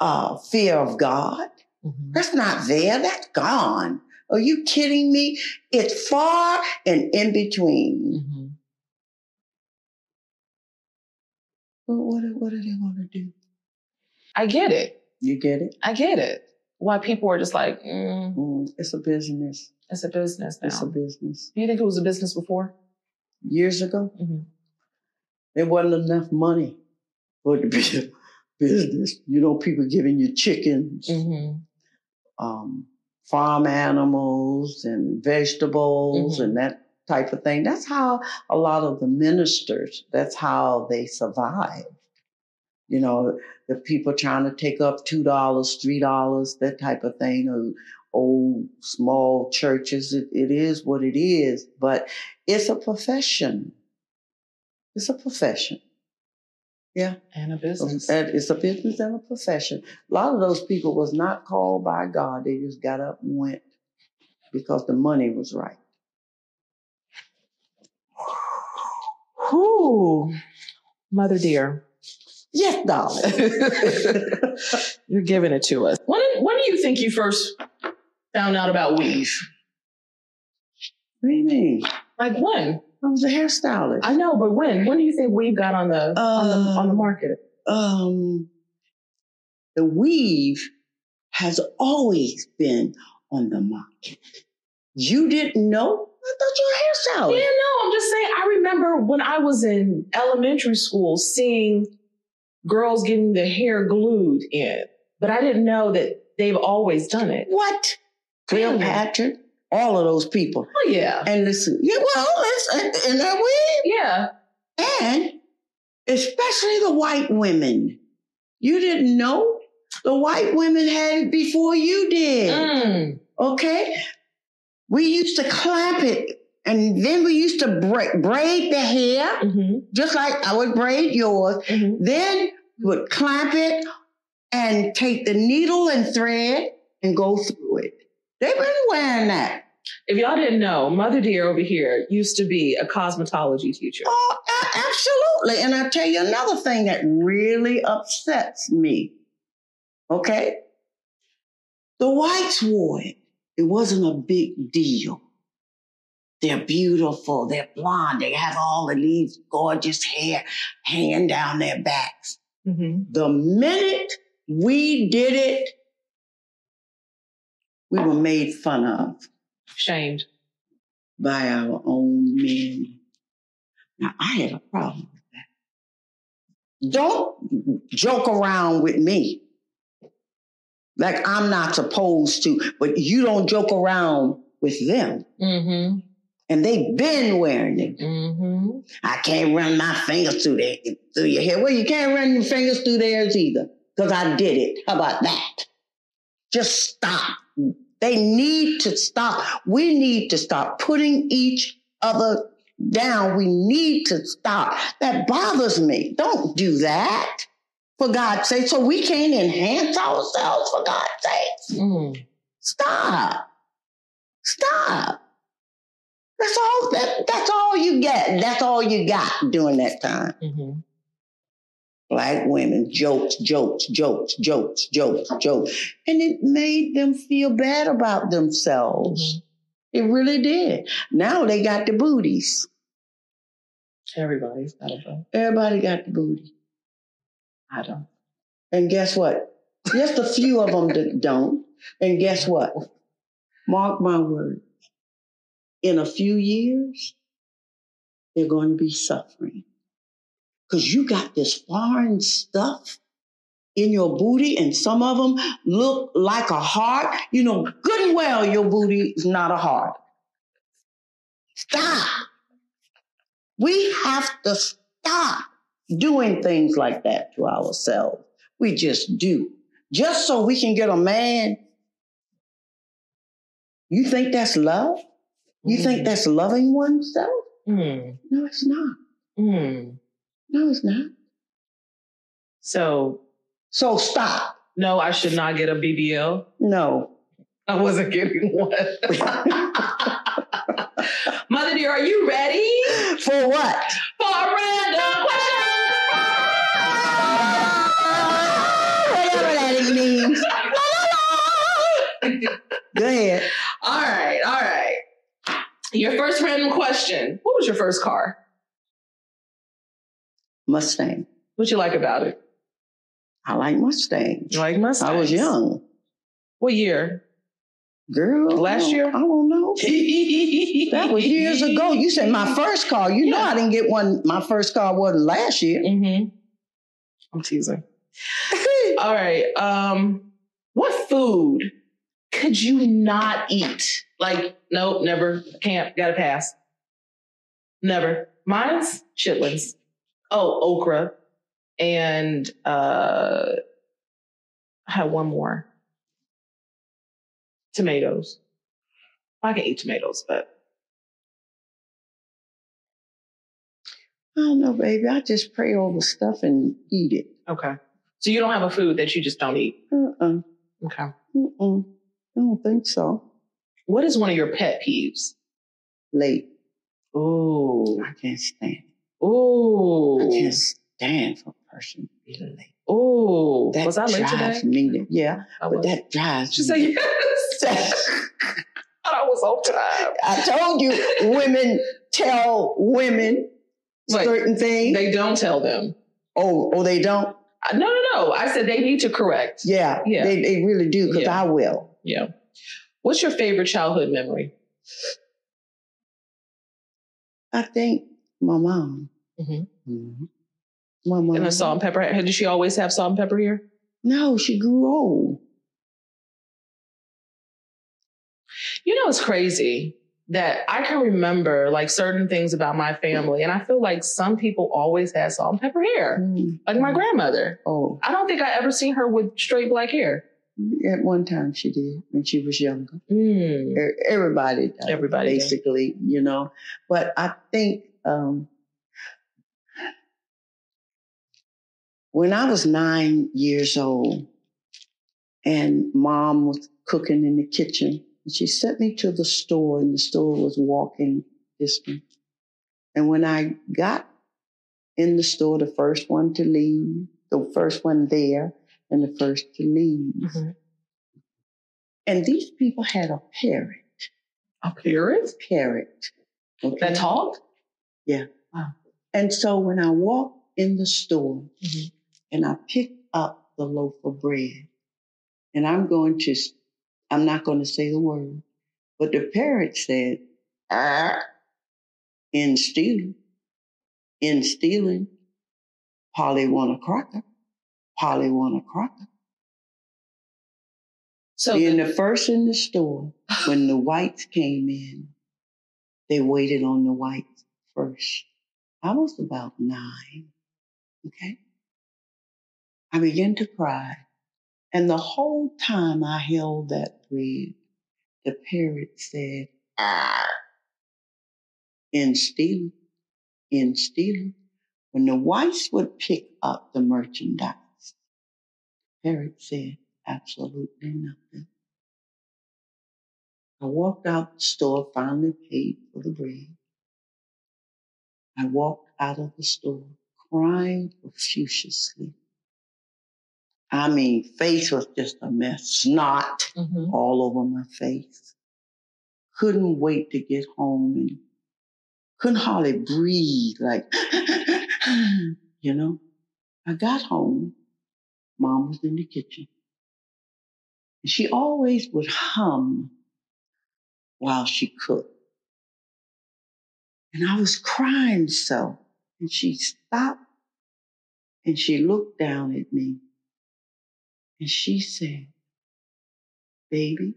uh, fear of God. Mhm. That's not there. That's gone. Are you kidding me? It's far and in between. Mhm. Well, what, what do they want to do? I get it. You get it? I get it. Why people are just like, mm, Mm, it's a business. it's a business now. It's a business. You think it was a business before? Years ago, hmm there wasn't enough money for it to be business. You know, people giving you chickens, hmm um, farm animals, and vegetables, Mhm. and that type of thing. That's how a lot of the ministers. That's how they survive. You know, the people trying to take up two dollars, three dollars, that type of thing. Or old small churches. It, it is what it is, but it's a profession. It's a profession. Yeah. And a business. And It's a business and a profession. A lot of those people was not called by God. They just got up and went because the money was right. Whew. Mother dear. Yes, darling. [laughs] You're giving it to us. When, when do you think you first found out about weave? what do you mean? Like when? I was a hairstylist. I know, but when? When do you think weave got on the on the on the Uh, market? um, the weave has always been on the market. You didn't know? I thought you were a hairstylist. Yeah, no, I'm just saying. I remember when I was in elementary school seeing girls getting their hair glued in, but I didn't know that they've always done it. What? Cleopatra, all of those people. Oh yeah, And listen, yeah, well, it's and that weave, yeah. and especially the white women. You didn't know the white women had it before you did. Mm. Okay, we used to clamp it, and then we used to bra- braid the hair, hmm just like I would braid yours. hmm Then we would clamp it and take the needle and thread and go through. They've been wearing that. If y'all didn't know, Mother Dear over here used to be a cosmetology teacher. Oh, absolutely. And I tell you another thing that really upsets me. Okay? The whites wore it. It wasn't a big deal. They're beautiful. They're blonde. They have all of these gorgeous hair hanging down their backs. hmm The minute we did it, we were made fun of Shamed. by our own men. Now, I had a problem with that. Don't joke around with me like I'm not supposed to, but you don't joke around with them. Mm-hmm. And they've been wearing it. Mm-hmm. I can't run my fingers through their, through your hair. Well, you can't run your fingers through theirs either, because I did it. How about that? Just stop. They need to stop. We need to stop putting each other down. We need to stop. That bothers me. Don't do that. For God's sake. So we can't enhance ourselves for God's sake. Mm. Stop. Stop. That's all that that's all you get. That's all you got during that time. hmm Black women, jokes, jokes, jokes, jokes, jokes, jokes. And it made them feel bad about themselves. Mm-hmm. It really did. Now they got the booties. Everybody's got a vote. Everybody got the booty. I don't. And guess what? Just a few of them that don't. And guess what? Mark my words. In a few years, they're going to be suffering. Because you got this foreign stuff in your booty, and some of them look like a heart. You know good and well your booty is not a heart. Stop. We have to stop. doing things like that to ourselves. We just do. Just so we can get a man. You think that's love? You think Mm. that's loving oneself? Mm. No, it's not. Mm. No, it's not. So, So stop. no, I should not get a BBL. No. I wasn't getting one. [laughs] Mother dear, are you ready For what? for a random Whatever that means. [laughs] Go ahead. all right, all right. Your first random question. What was your first car? Mustang. What you like about it? I like Mustang. You like Mustangs? I was young. What year? Girl. Last year? I don't know. [laughs] That was years ago. You said my first car. You know I didn't get one. My first car wasn't last year. Mm-hmm. I'm teasing. [laughs] All right. Um, what food could you not eat? Like, nope, never, can't, gotta pass. Never. Mine's chitlins. Oh, okra. And uh I had one more. Tomatoes. I can eat tomatoes, but I don't know, baby. I just pray over stuff and eat it. okay. So you don't have a food that you just don't eat. Uh-uh. Okay. Mm-mm. I don't think so. What is one of your pet peeves? Late. Oh. I can't stand. Ooh. I can't stand for a person to be late. Ooh. That was I late drives today? me yeah, I but was. that drives She me. said yes. [laughs] [laughs] I was on time. I told you, women tell women Wait, certain things. They don't tell them. oh, oh, they don't. Uh, No, no, no. I said they need to correct. Yeah, Yeah. They, they really do because Yeah. I will. Yeah. What's your favorite childhood memory? I think my mom. Mhm. Mhm. My mom. And a salt and pepper. Did she always have salt and pepper here? No, she grew old. You know, it's crazy that I can remember like certain things about my family, and I feel like some people always had salt and pepper hair, Mm. like my grandmother. Oh, I don't think I ever seen her with straight black hair. at one time she did when she was younger. Mm. Everybody does, Everybody did. basically, you know. But I think um, when I was nine years old, and mom was cooking in the kitchen, and she sent me to the store, and the store was walking distance. And when I got in the store, the first one to leave, the first one there, and the first to leave. Mhm. And these people had a parrot. A parrot Parrot. Okay? that talked. And so when I walked in the store Mhm. and I picked up the loaf of bread, and I'm going to, I'm not going to say the word, but the parrot said, ah, in stealing, in stealing, Polly want a cracker, Polly want a cracker. So Being the first in the store, [laughs] when the whites came in, they waited on the whites first. I was about nine. Okay. I began to cry. And the whole time I held that bread, the parrot said, ah, in stealing, in stealing. When the whites would pick up the merchandise, parrot said, absolutely nothing. I walked out the store, finally paid for the bread. I walked out of the store crying profusely. I mean, face was just a mess, snot Mhm. all over my face. Couldn't wait to get home and couldn't hardly breathe, like, [sighs] you know. I got home. Mom was in the kitchen. And she always would hum while she cooked. And I was crying so. And she stopped and she looked down at me and she said, Baby,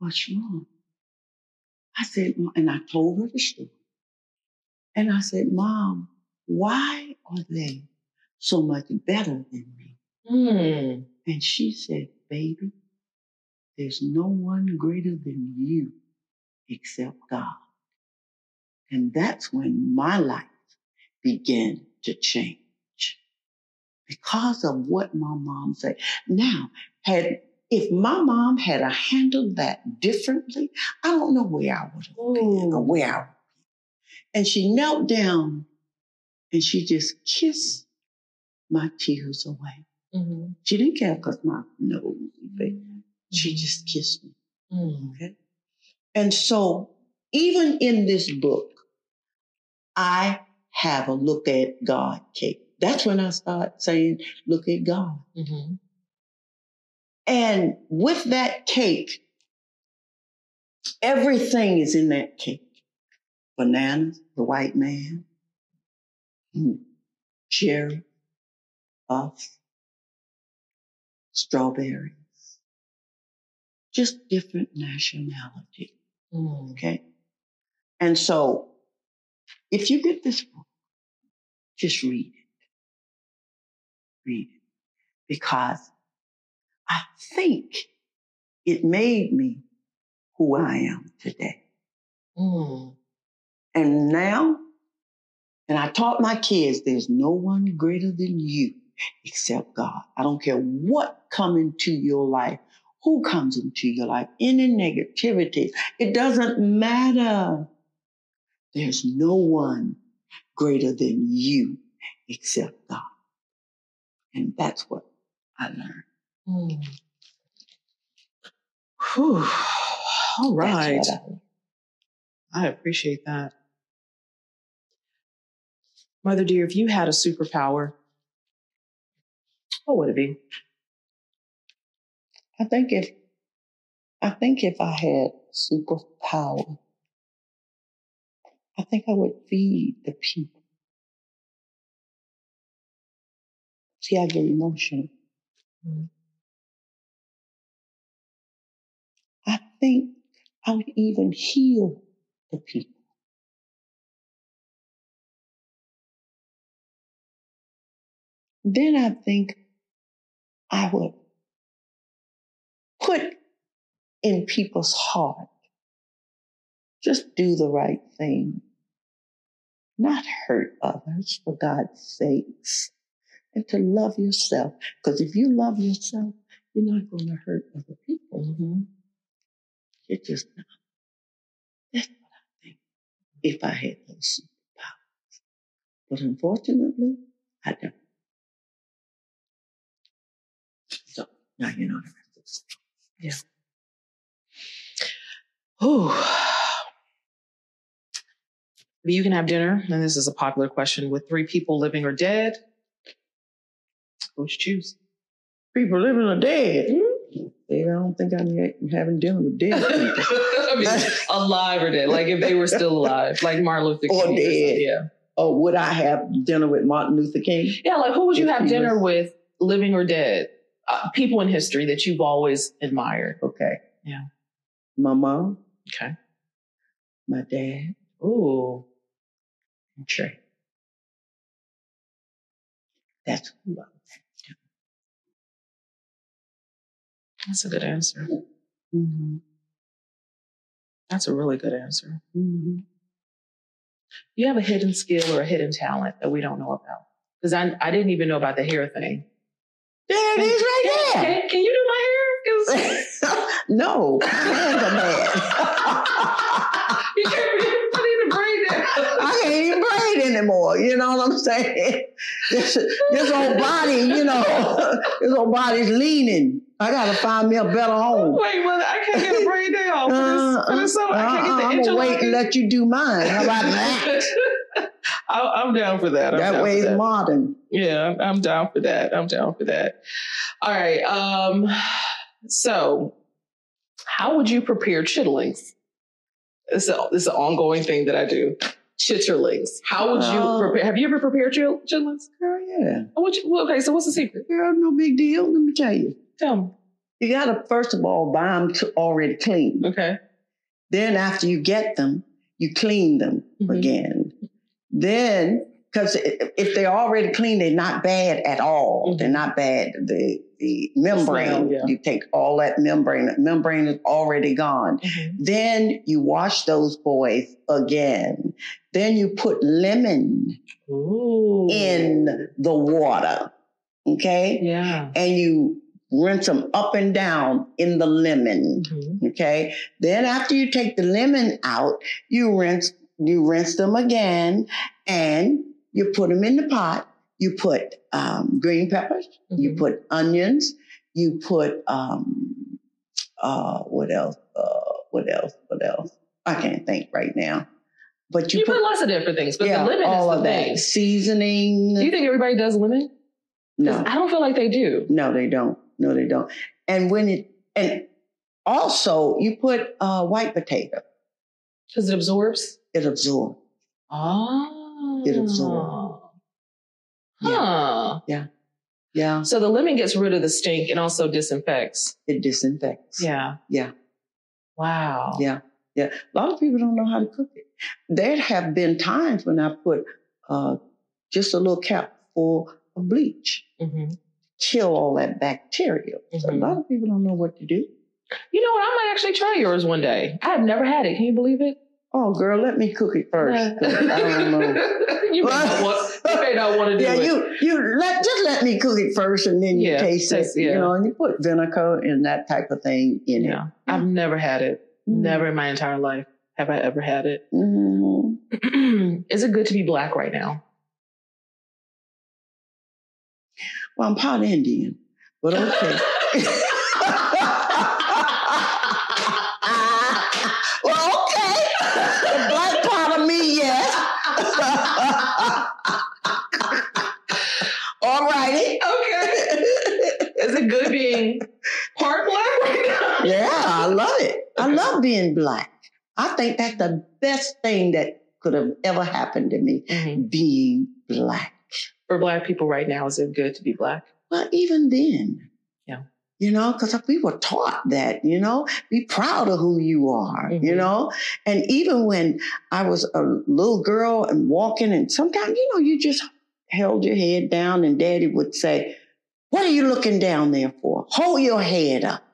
what's wrong? I said, and I told her the story. And I said, Mom, why are they so much better than me? Mm. And she said, Baby, there's no one greater than you except God. And that's when my life began to change because of what my mom said. Now, had if my mom had handled that differently, I don't know where I would have been or where I would be. And she knelt down and she just kissed my tears away. Mm-hmm. She didn't care because my nose, she just kissed me. Mm. Okay. And so, even in this book, I have a look at God cake. That's when I start saying, look at God. Mm-hmm. And with that cake, everything is in that cake. Bananas, the white man, mm, cherry, puffs, strawberries, just different nationality. Mm. Okay. And so if you get this book, just read it. Read it. Because I think it made me who I am today. Mm. And now, and I taught my kids, there's no one greater than you except God. I don't care what come into your life, who comes into your life, any negativity. It doesn't matter. There's no one greater than you except God. And that's what I learned. Mm. Whew. All right. I I appreciate that. Mother dear, if you had a superpower, what would it be? I think if I think if I had superpower, I think I would feed the people. See, I get emotional. Mm. I think I would even heal the people. Then I think I would put in people's heart just do the right thing, not hurt others for God's sakes, and to love yourself. Because if you love yourself, you're not going to hurt other people. Mm-hmm. You're just not. That's what I think if I had those superpowers. But unfortunately, I don't. So now you know the rest of the story. Ooh. If you can have dinner, and this is a popular question, with three people living or dead, who would you choose? People living or dead. I don't think I'm having dinner with dead [laughs] people. I mean, alive or dead, like if they were still alive, like Martin Luther King. Or dead. Yeah. or would I have dinner with Martin Luther King? Yeah, like who would you If have dinner was- with, living or dead? Uh, people in history that you've always admired. Okay. Yeah. My mom, Okay. my dad, Ooh. And. That's I That's a good answer. mm-hmm. That's a really good answer. Mm-hmm. You have a hidden skill or a hidden talent that we don't know about. Because I, I didn't even know about the hair thing. There it is right there. Can, can you do my hair? [laughs] no, [laughs] hands are bad. [laughs] I can't even braid anymore. You know what I'm saying? [laughs] This, this old body, you know, [laughs] this old body's leaning. I gotta find me a better home. Wait, mother, [laughs] I can't get a braid down for this, for this summer. I can't Uh, get I'm gonna wait and let you do mine. How about that? I- I'm down for that. I'm that way that. modern. Yeah, I'm- I'm down for that. I'm down for that. All right. Um, so how would you prepare chitterlings? It's, a, it's an ongoing thing that I do. Chitterlings. How would you Oh. prepare? Have you ever prepared chit- chitterlings? Girl, yeah. What you, well, okay, so what's the secret? Girl, no big deal. Let me tell you. Tell me. You gotta first of all buy them to already clean. Okay. Then after you get them, you clean them Mhm. again. Then, because if they're already clean, they're not bad at all. Mhm. They're not bad. The the membrane, yeah. you take all that membrane. The membrane is already gone. Mhm. Then you wash those boys again. Then you put lemon Ooh. in the water. Okay, Yeah. and you rinse them up and down in the lemon. Mhm. Okay. Then after you take the lemon out, you rinse you rinse them again, and you put them in the pot. You put um, green peppers. You Mhm. put onions. You put um, uh, what else? Uh, what else? What else? I can't think right now. But you, You put lots of different things, but yeah, the lemon all is of the that thing. seasoning. Do you think everybody does lemon? no, I don't feel like they do. no, they don't. No, they don't. And when it and also you put uh, white potato. Because it absorbs. It absorbs. Oh. It absorbs. Huh. Yeah, Yeah. So the lemon gets rid of the stink and also disinfects. it disinfects. Yeah. Yeah. Wow. Yeah. Yeah. A lot of people don't know how to cook it. There have been times when I put uh, just a little cap full of bleach, hmm kill all that bacteria. So a Mhm. lot of people don't know what to do. You know what? I might actually try yours one day. I have never had it. Can you believe it? Oh, girl, let me cook it first. I don't [laughs] know. you, may not want, you may not want to do Yeah, it. you you let just let me cook it first, and then you Yeah, taste it. yeah. You know, and you put vinegar and that type of thing in yeah. I've never had it. it. Never in my entire life have I ever had it. Mhm. [clears throat] Is it good to be black right now? Well, I'm part Indian, but okay. [laughs] [laughs] it. I love being black. I think that's the best thing that could have ever happened to me, Mhm. being black. For black people right now, is it good to be black? Well, even then. Yeah. You know, because we were taught that, you know, be proud of who you are, you Mhm. know? And even when I was a little girl and walking, and sometimes, you know, you just held your head down, and daddy would say, What are you looking down there for? Hold your head up.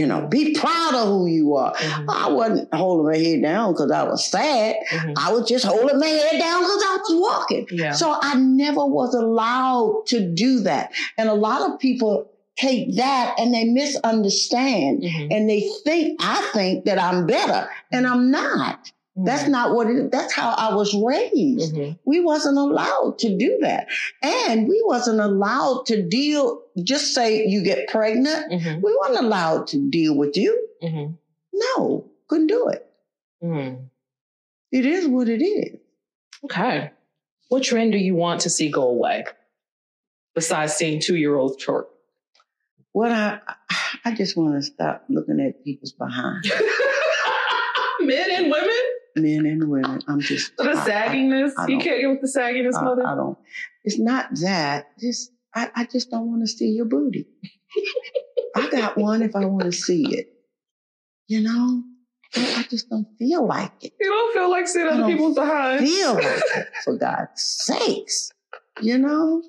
You know, be proud of who you are. Mhm. I wasn't holding my head down because I was sad. Mhm. I was just holding my head down because I was walking. Yeah. So I never was allowed to do that. And a lot of people take that and they misunderstand Mhm. and they think, I think that I'm better and I'm not. That's not what it is. That's how I was raised. Mhm. We wasn't allowed to do that. And we wasn't allowed to deal, just say you get pregnant. Mhm. We weren't allowed to deal with you. Mhm. No, couldn't do it. Mhm. It is what it is. Okay. What trend do you want to see go away? Besides seeing two year olds short. What I I just want to stop looking at people's behind, [laughs] Men and women? Men and women. I'm just The I- I- sagginess. I you can't get with the sagginess, I, mother? I don't. It's not that. Just I, I just don't want to see your booty. I got one if I want to see it. You know, I I just don't feel like it. you don't feel like seeing other people's behind. Feel like it, for God's sakes. You know,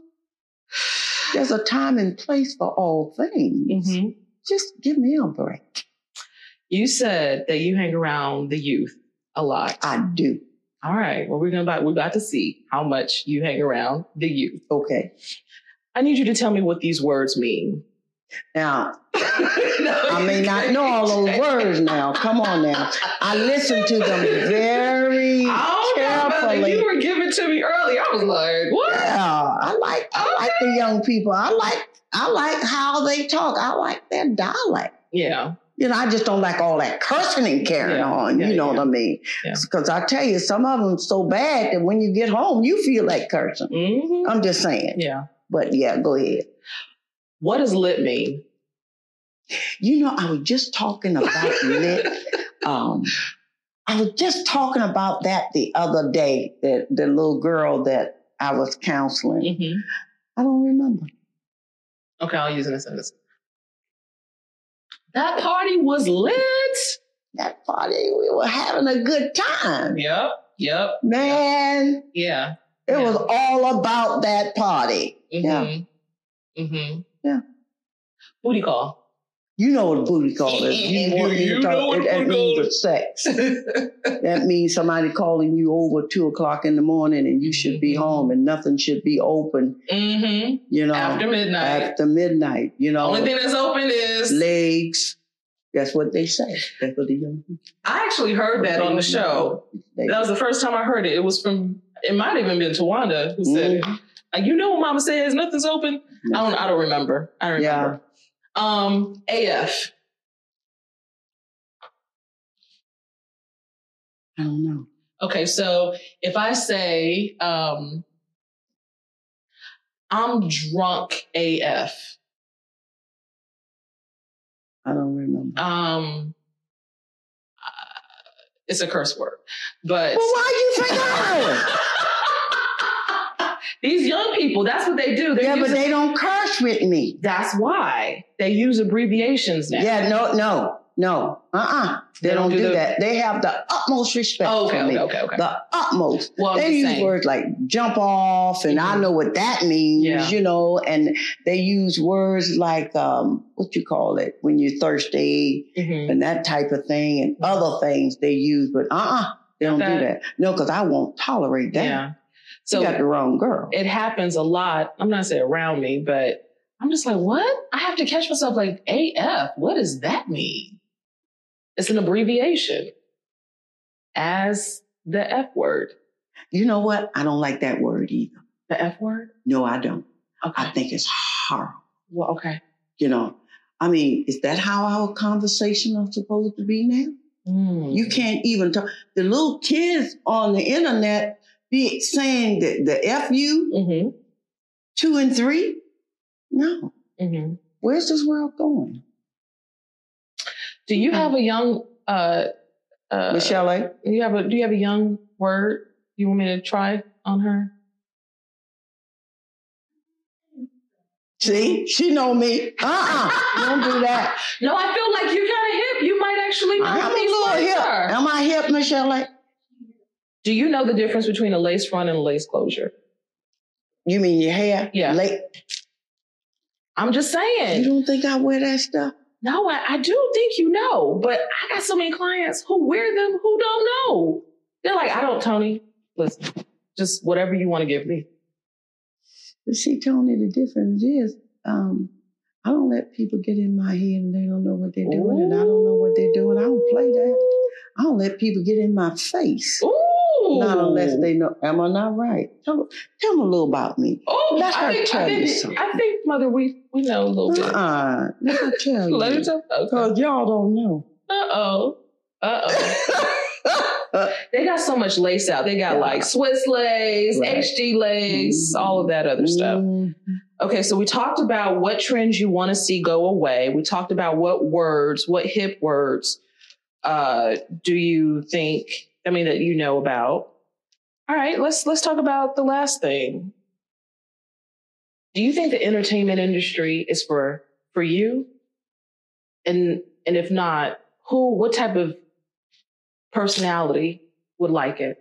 there's a time and place for all things. Mhm. Just give me a break. You said that you hang around the youth a lot. I do. All right. Well, we're gonna about we're about to see how much you hang around the youth. Okay. I need you to tell me what these words mean. Now, [laughs] I I may not know all those words now. Come on now. I listen to them very [laughs] Oh, carefully. you were giving to me early. I was like, what? Yeah, I like I like the young people. I like I like how they talk. I like their dialect. Yeah. You know, I just don't like all that cursing and carrying Yeah, on. yeah, you know yeah. what I mean? Because I tell you, some of them so bad that when you get home, you feel like cursing. hmm I'm just saying. Yeah. But yeah, go ahead. What does lit mean? You know, I was just talking about [laughs] lit. Um, I was just talking about that the other day. That the little girl that I was counseling. hmm I don't remember. Okay, I'll use it in a sentence. That party was lit. That party, we were having a good time, Yep. Yep. man. Yeah. It Yeah. was all about that party. Yeah. Mm-hmm. Mm-hmm. Yeah. Booty call. You know what a booty call is. [laughs] You want you talk- know what that booty means call a sex. [laughs] that means somebody calling you over two o'clock in the morning and you should be Mhm. home and nothing should be open, mm-hmm. you know. After midnight. After midnight, you know. Only thing that's open is legs. That's what they say. That's what the young people I actually heard that on the show. That was the first time I heard it. It was from it might have even been Towanda who said it. Mhm. Like, you know what mama says, nothing's open. I don't I don't remember. I remember. Um AF. I don't know. Okay, so if I say um I'm drunk AF. I don't remember. Um uh, it's a curse word. But well, why you I [laughs] These young people, that's what they do. They're Yeah, but they don't curse with me. that's why they use abbreviations now. Yeah, no, no, no. Uh-uh. They, They don't don't, do the- that. They have the utmost respect Oh, okay, for me. okay, okay, okay. The utmost. Well, they use saying. words like jump off, and I Mhm. know what that means, Yeah. you know, and they use words like um, what you call it when you're thirsty Mhm. and that type of thing and other things they use, but uh-uh, they don't That- do that. No, because I won't tolerate that. Yeah. You So got the wrong girl. it happens a lot. I'm not saying around me, but I'm just like, what? I have to catch myself like AF. What does that mean? It's an abbreviation as the F word. you know what? I don't like that word either. The F word? No, I don't. Okay. I think it's horrible. well, okay. You know, I mean, is that how our conversation are supposed to be now? Mm. You can't even talk. The little kids on the internet be saying the, the FU Mm-hmm. two and three. No, Mm-hmm. where's this world going? Do you have a young uh uh Michelle, eh? you have a do you have a young word you want me to try on her? see, she know me. Uh-uh, don't do that. [laughs] No, I feel like you're kind of hip. You might actually know I'm a little hip. are. Am I hip, Michelle? Do you know the difference between a lace front and a lace closure? You mean your hair? Yeah. Late. I'm just saying. You don't think I wear that stuff? No, I, I do think you know, but I got so many clients who wear them who don't know. They're like, I don't, Tony. Listen, just whatever you want to give me. But see, Tony, the difference is, um, I don't let people get in my head and they don't know what they're doing, and I don't know what they're doing. I don't play that. I don't let people get in my face. Ooh. Not unless they know. Am I not right? Tell, tell them a little about me. Oh, Let her I think, tell I you something. I think, mother, we we know a little bit. Uh-uh. Let me tell [laughs] you. Let her tell. Okay. Because y'all don't know. Uh oh. Uh oh. [laughs] they got so much lace out. They got Yeah. like Swiss lace, Right. HG lace, all of that other stuff. Mm, Okay, so we talked about what trends you want to see go away. We talked about what words, what hip words uh, do you think, I mean, that you know about. All right, let's let's talk about the last thing. Do you think the entertainment industry is for for you? And and if not, who what type of personality would like it?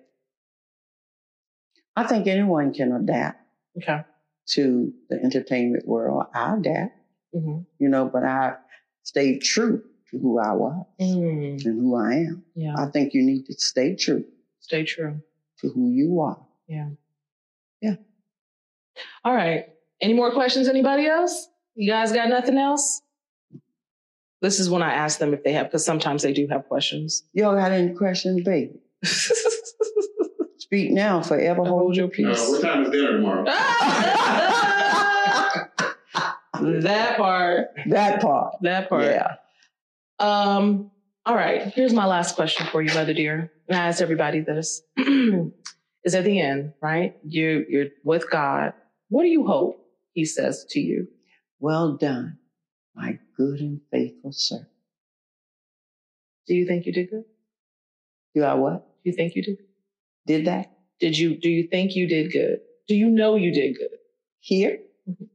I think anyone can adapt Okay. to the entertainment world. I adapt, hmm you know, but I stayed true who I was Mm, and who I am. yeah, I think you need to stay true stay true. to who you are. Yeah. Yeah. All right. Any more questions? Anybody else? You guys got nothing else? This is when I ask them if they have, because sometimes they do have questions. Y'all got any questions, baby? [laughs] Speak now, forever hold Hold your your Uh, peace. what time is dinner tomorrow? [laughs] that part. That part. That part. Yeah. Um, all right. Here's my last question for you, Mother Dear. And I ask everybody this. [clears throat] is at the end, right? You you're with God. What do you hope He says to you? Well done, my good and faithful servant. Do you think you did good? Do I what? Do you think you did? Did that Did you? Do you think you did good? Do you know you did good? here? Mhm.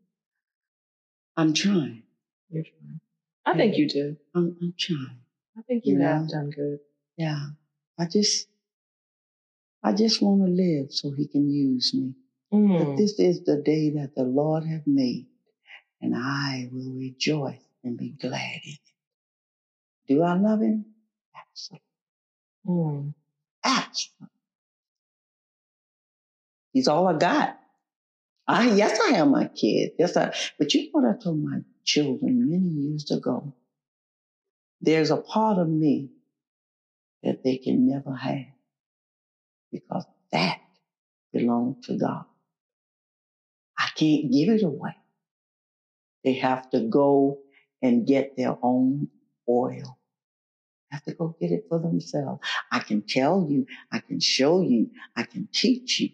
I'm trying. You're trying. I think you do. I'm, I'm trying. I think you Yeah. have done good. Yeah. I just, I just want to live so he can use me. Mm. But this is the day that the Lord hath made, and I will rejoice and be glad in it. Do I love him? Absolutely. Mm. Absolutely. He's all I got. I yes, I have my kids. Yes, I. But you know what I told my children many years ago? There's a part of me that they can never have because that belongs to God. I can't give it away. They have to go and get their own oil. Have to go get it for themselves. I can tell you, I can show you, I can teach you.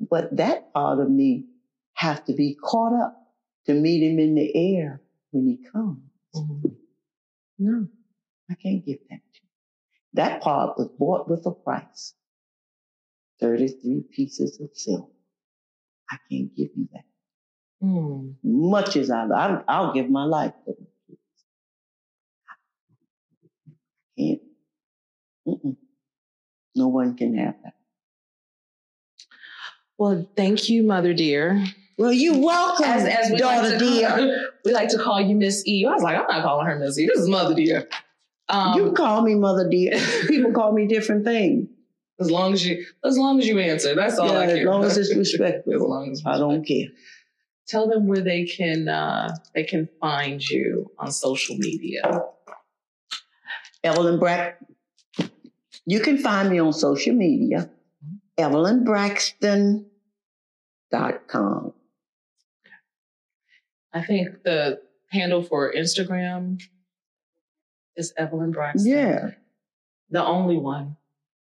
But that part of me has to be caught up to meet him in the air when he comes. Mhm. No, I can't give that to you. That part was bought with a price. 33 pieces of silver. I can't give you that. Mm. Much as I, I I'll give my life for them. Can't. Mm-mm. No one can have that. Well, thank you, Mother dear. Well, you welcome, As, as we daughter like dear. Call, [laughs] we like to call you Miss E. I was like, I'm not calling her Miss E. This is Mother dear. Um, you call me mother dear. [laughs] People call me different things. as long as you, as long as you answer, that's all Yeah, I care. [laughs] as long as it's respectful. as long as I don't care. Tell them where they can uh, they can find you on social media. Evelyn Brack. You can find me on social media. EvelynBraxton.com. I think the handle for Instagram is Evelyn Braxton. Yeah, the only one.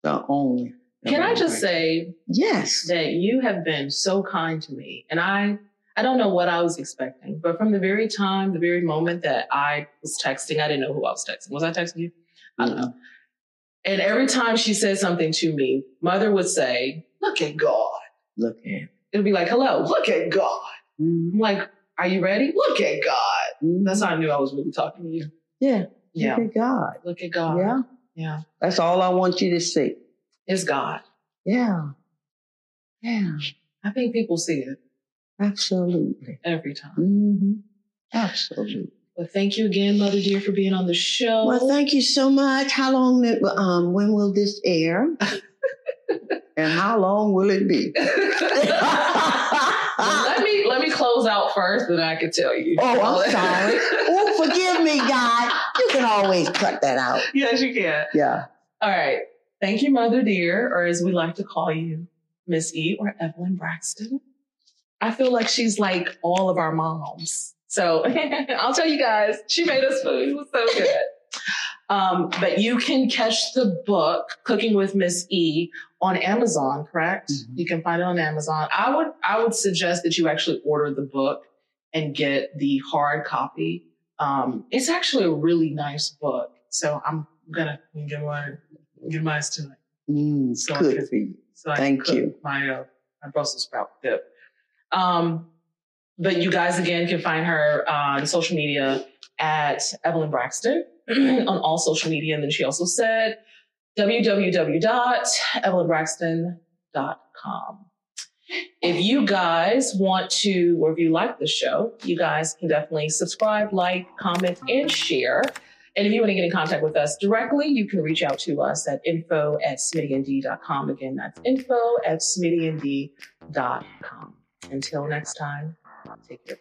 the only. Can I just say Yes. that you have been so kind to me, and I I don't know what I was expecting, but from the very time, the very moment that I was texting, I didn't know who I was texting. Was I texting you? I don't know. And every time she said something to me, Mother would say, "Look at God." Look at it. Would be like, "Hello, look at God." Mhm. I'm like, "Are you ready? Look at God." Mhm. That's how I knew I was really talking to you. Yeah. Yeah, Look at God. look at God. Yeah. yeah, That's all I want you to see. Is God. Yeah. Yeah. I think people see it Absolutely. every time. hmm Absolutely. But thank you again, Mother dear, for being on the show. Well, thank you so much. How long? Um, when will this air? [laughs] and how long will it be? [laughs] Let me let me close out first, then I can tell you. Oh, I'm sorry. oh, forgive me, God. You can always cut that out. yes, you can. Yeah. All right. Thank you, Mother dear, or as we like to call you, Miss E or Evelyn Braxton. I feel like she's like all of our moms. So [laughs] I'll tell you guys, she made us food. It was so good. Um, but you can catch the book Cooking with Miss E on Amazon, correct? Mhm. You can find it on Amazon. I would I would suggest that you actually order the book and get the hard copy. Um, it's actually a really nice book. So I'm gonna give mine give mine tonight. Mm, So I good can- for you. So I Thank can you. My uh, my Brussels sprout dip. Um, but you guys again can find her on social media at Evelyn Braxton [clears throat] on all social media. And then she also said www.evelynbraxton.com. If you guys want to, or if you like the show, you guys can definitely subscribe, like, comment, and share. And if you want to get in contact with us directly, you can reach out to us at info at smittynd.com. Again, that's info at smittynd.com. Until next time, take care.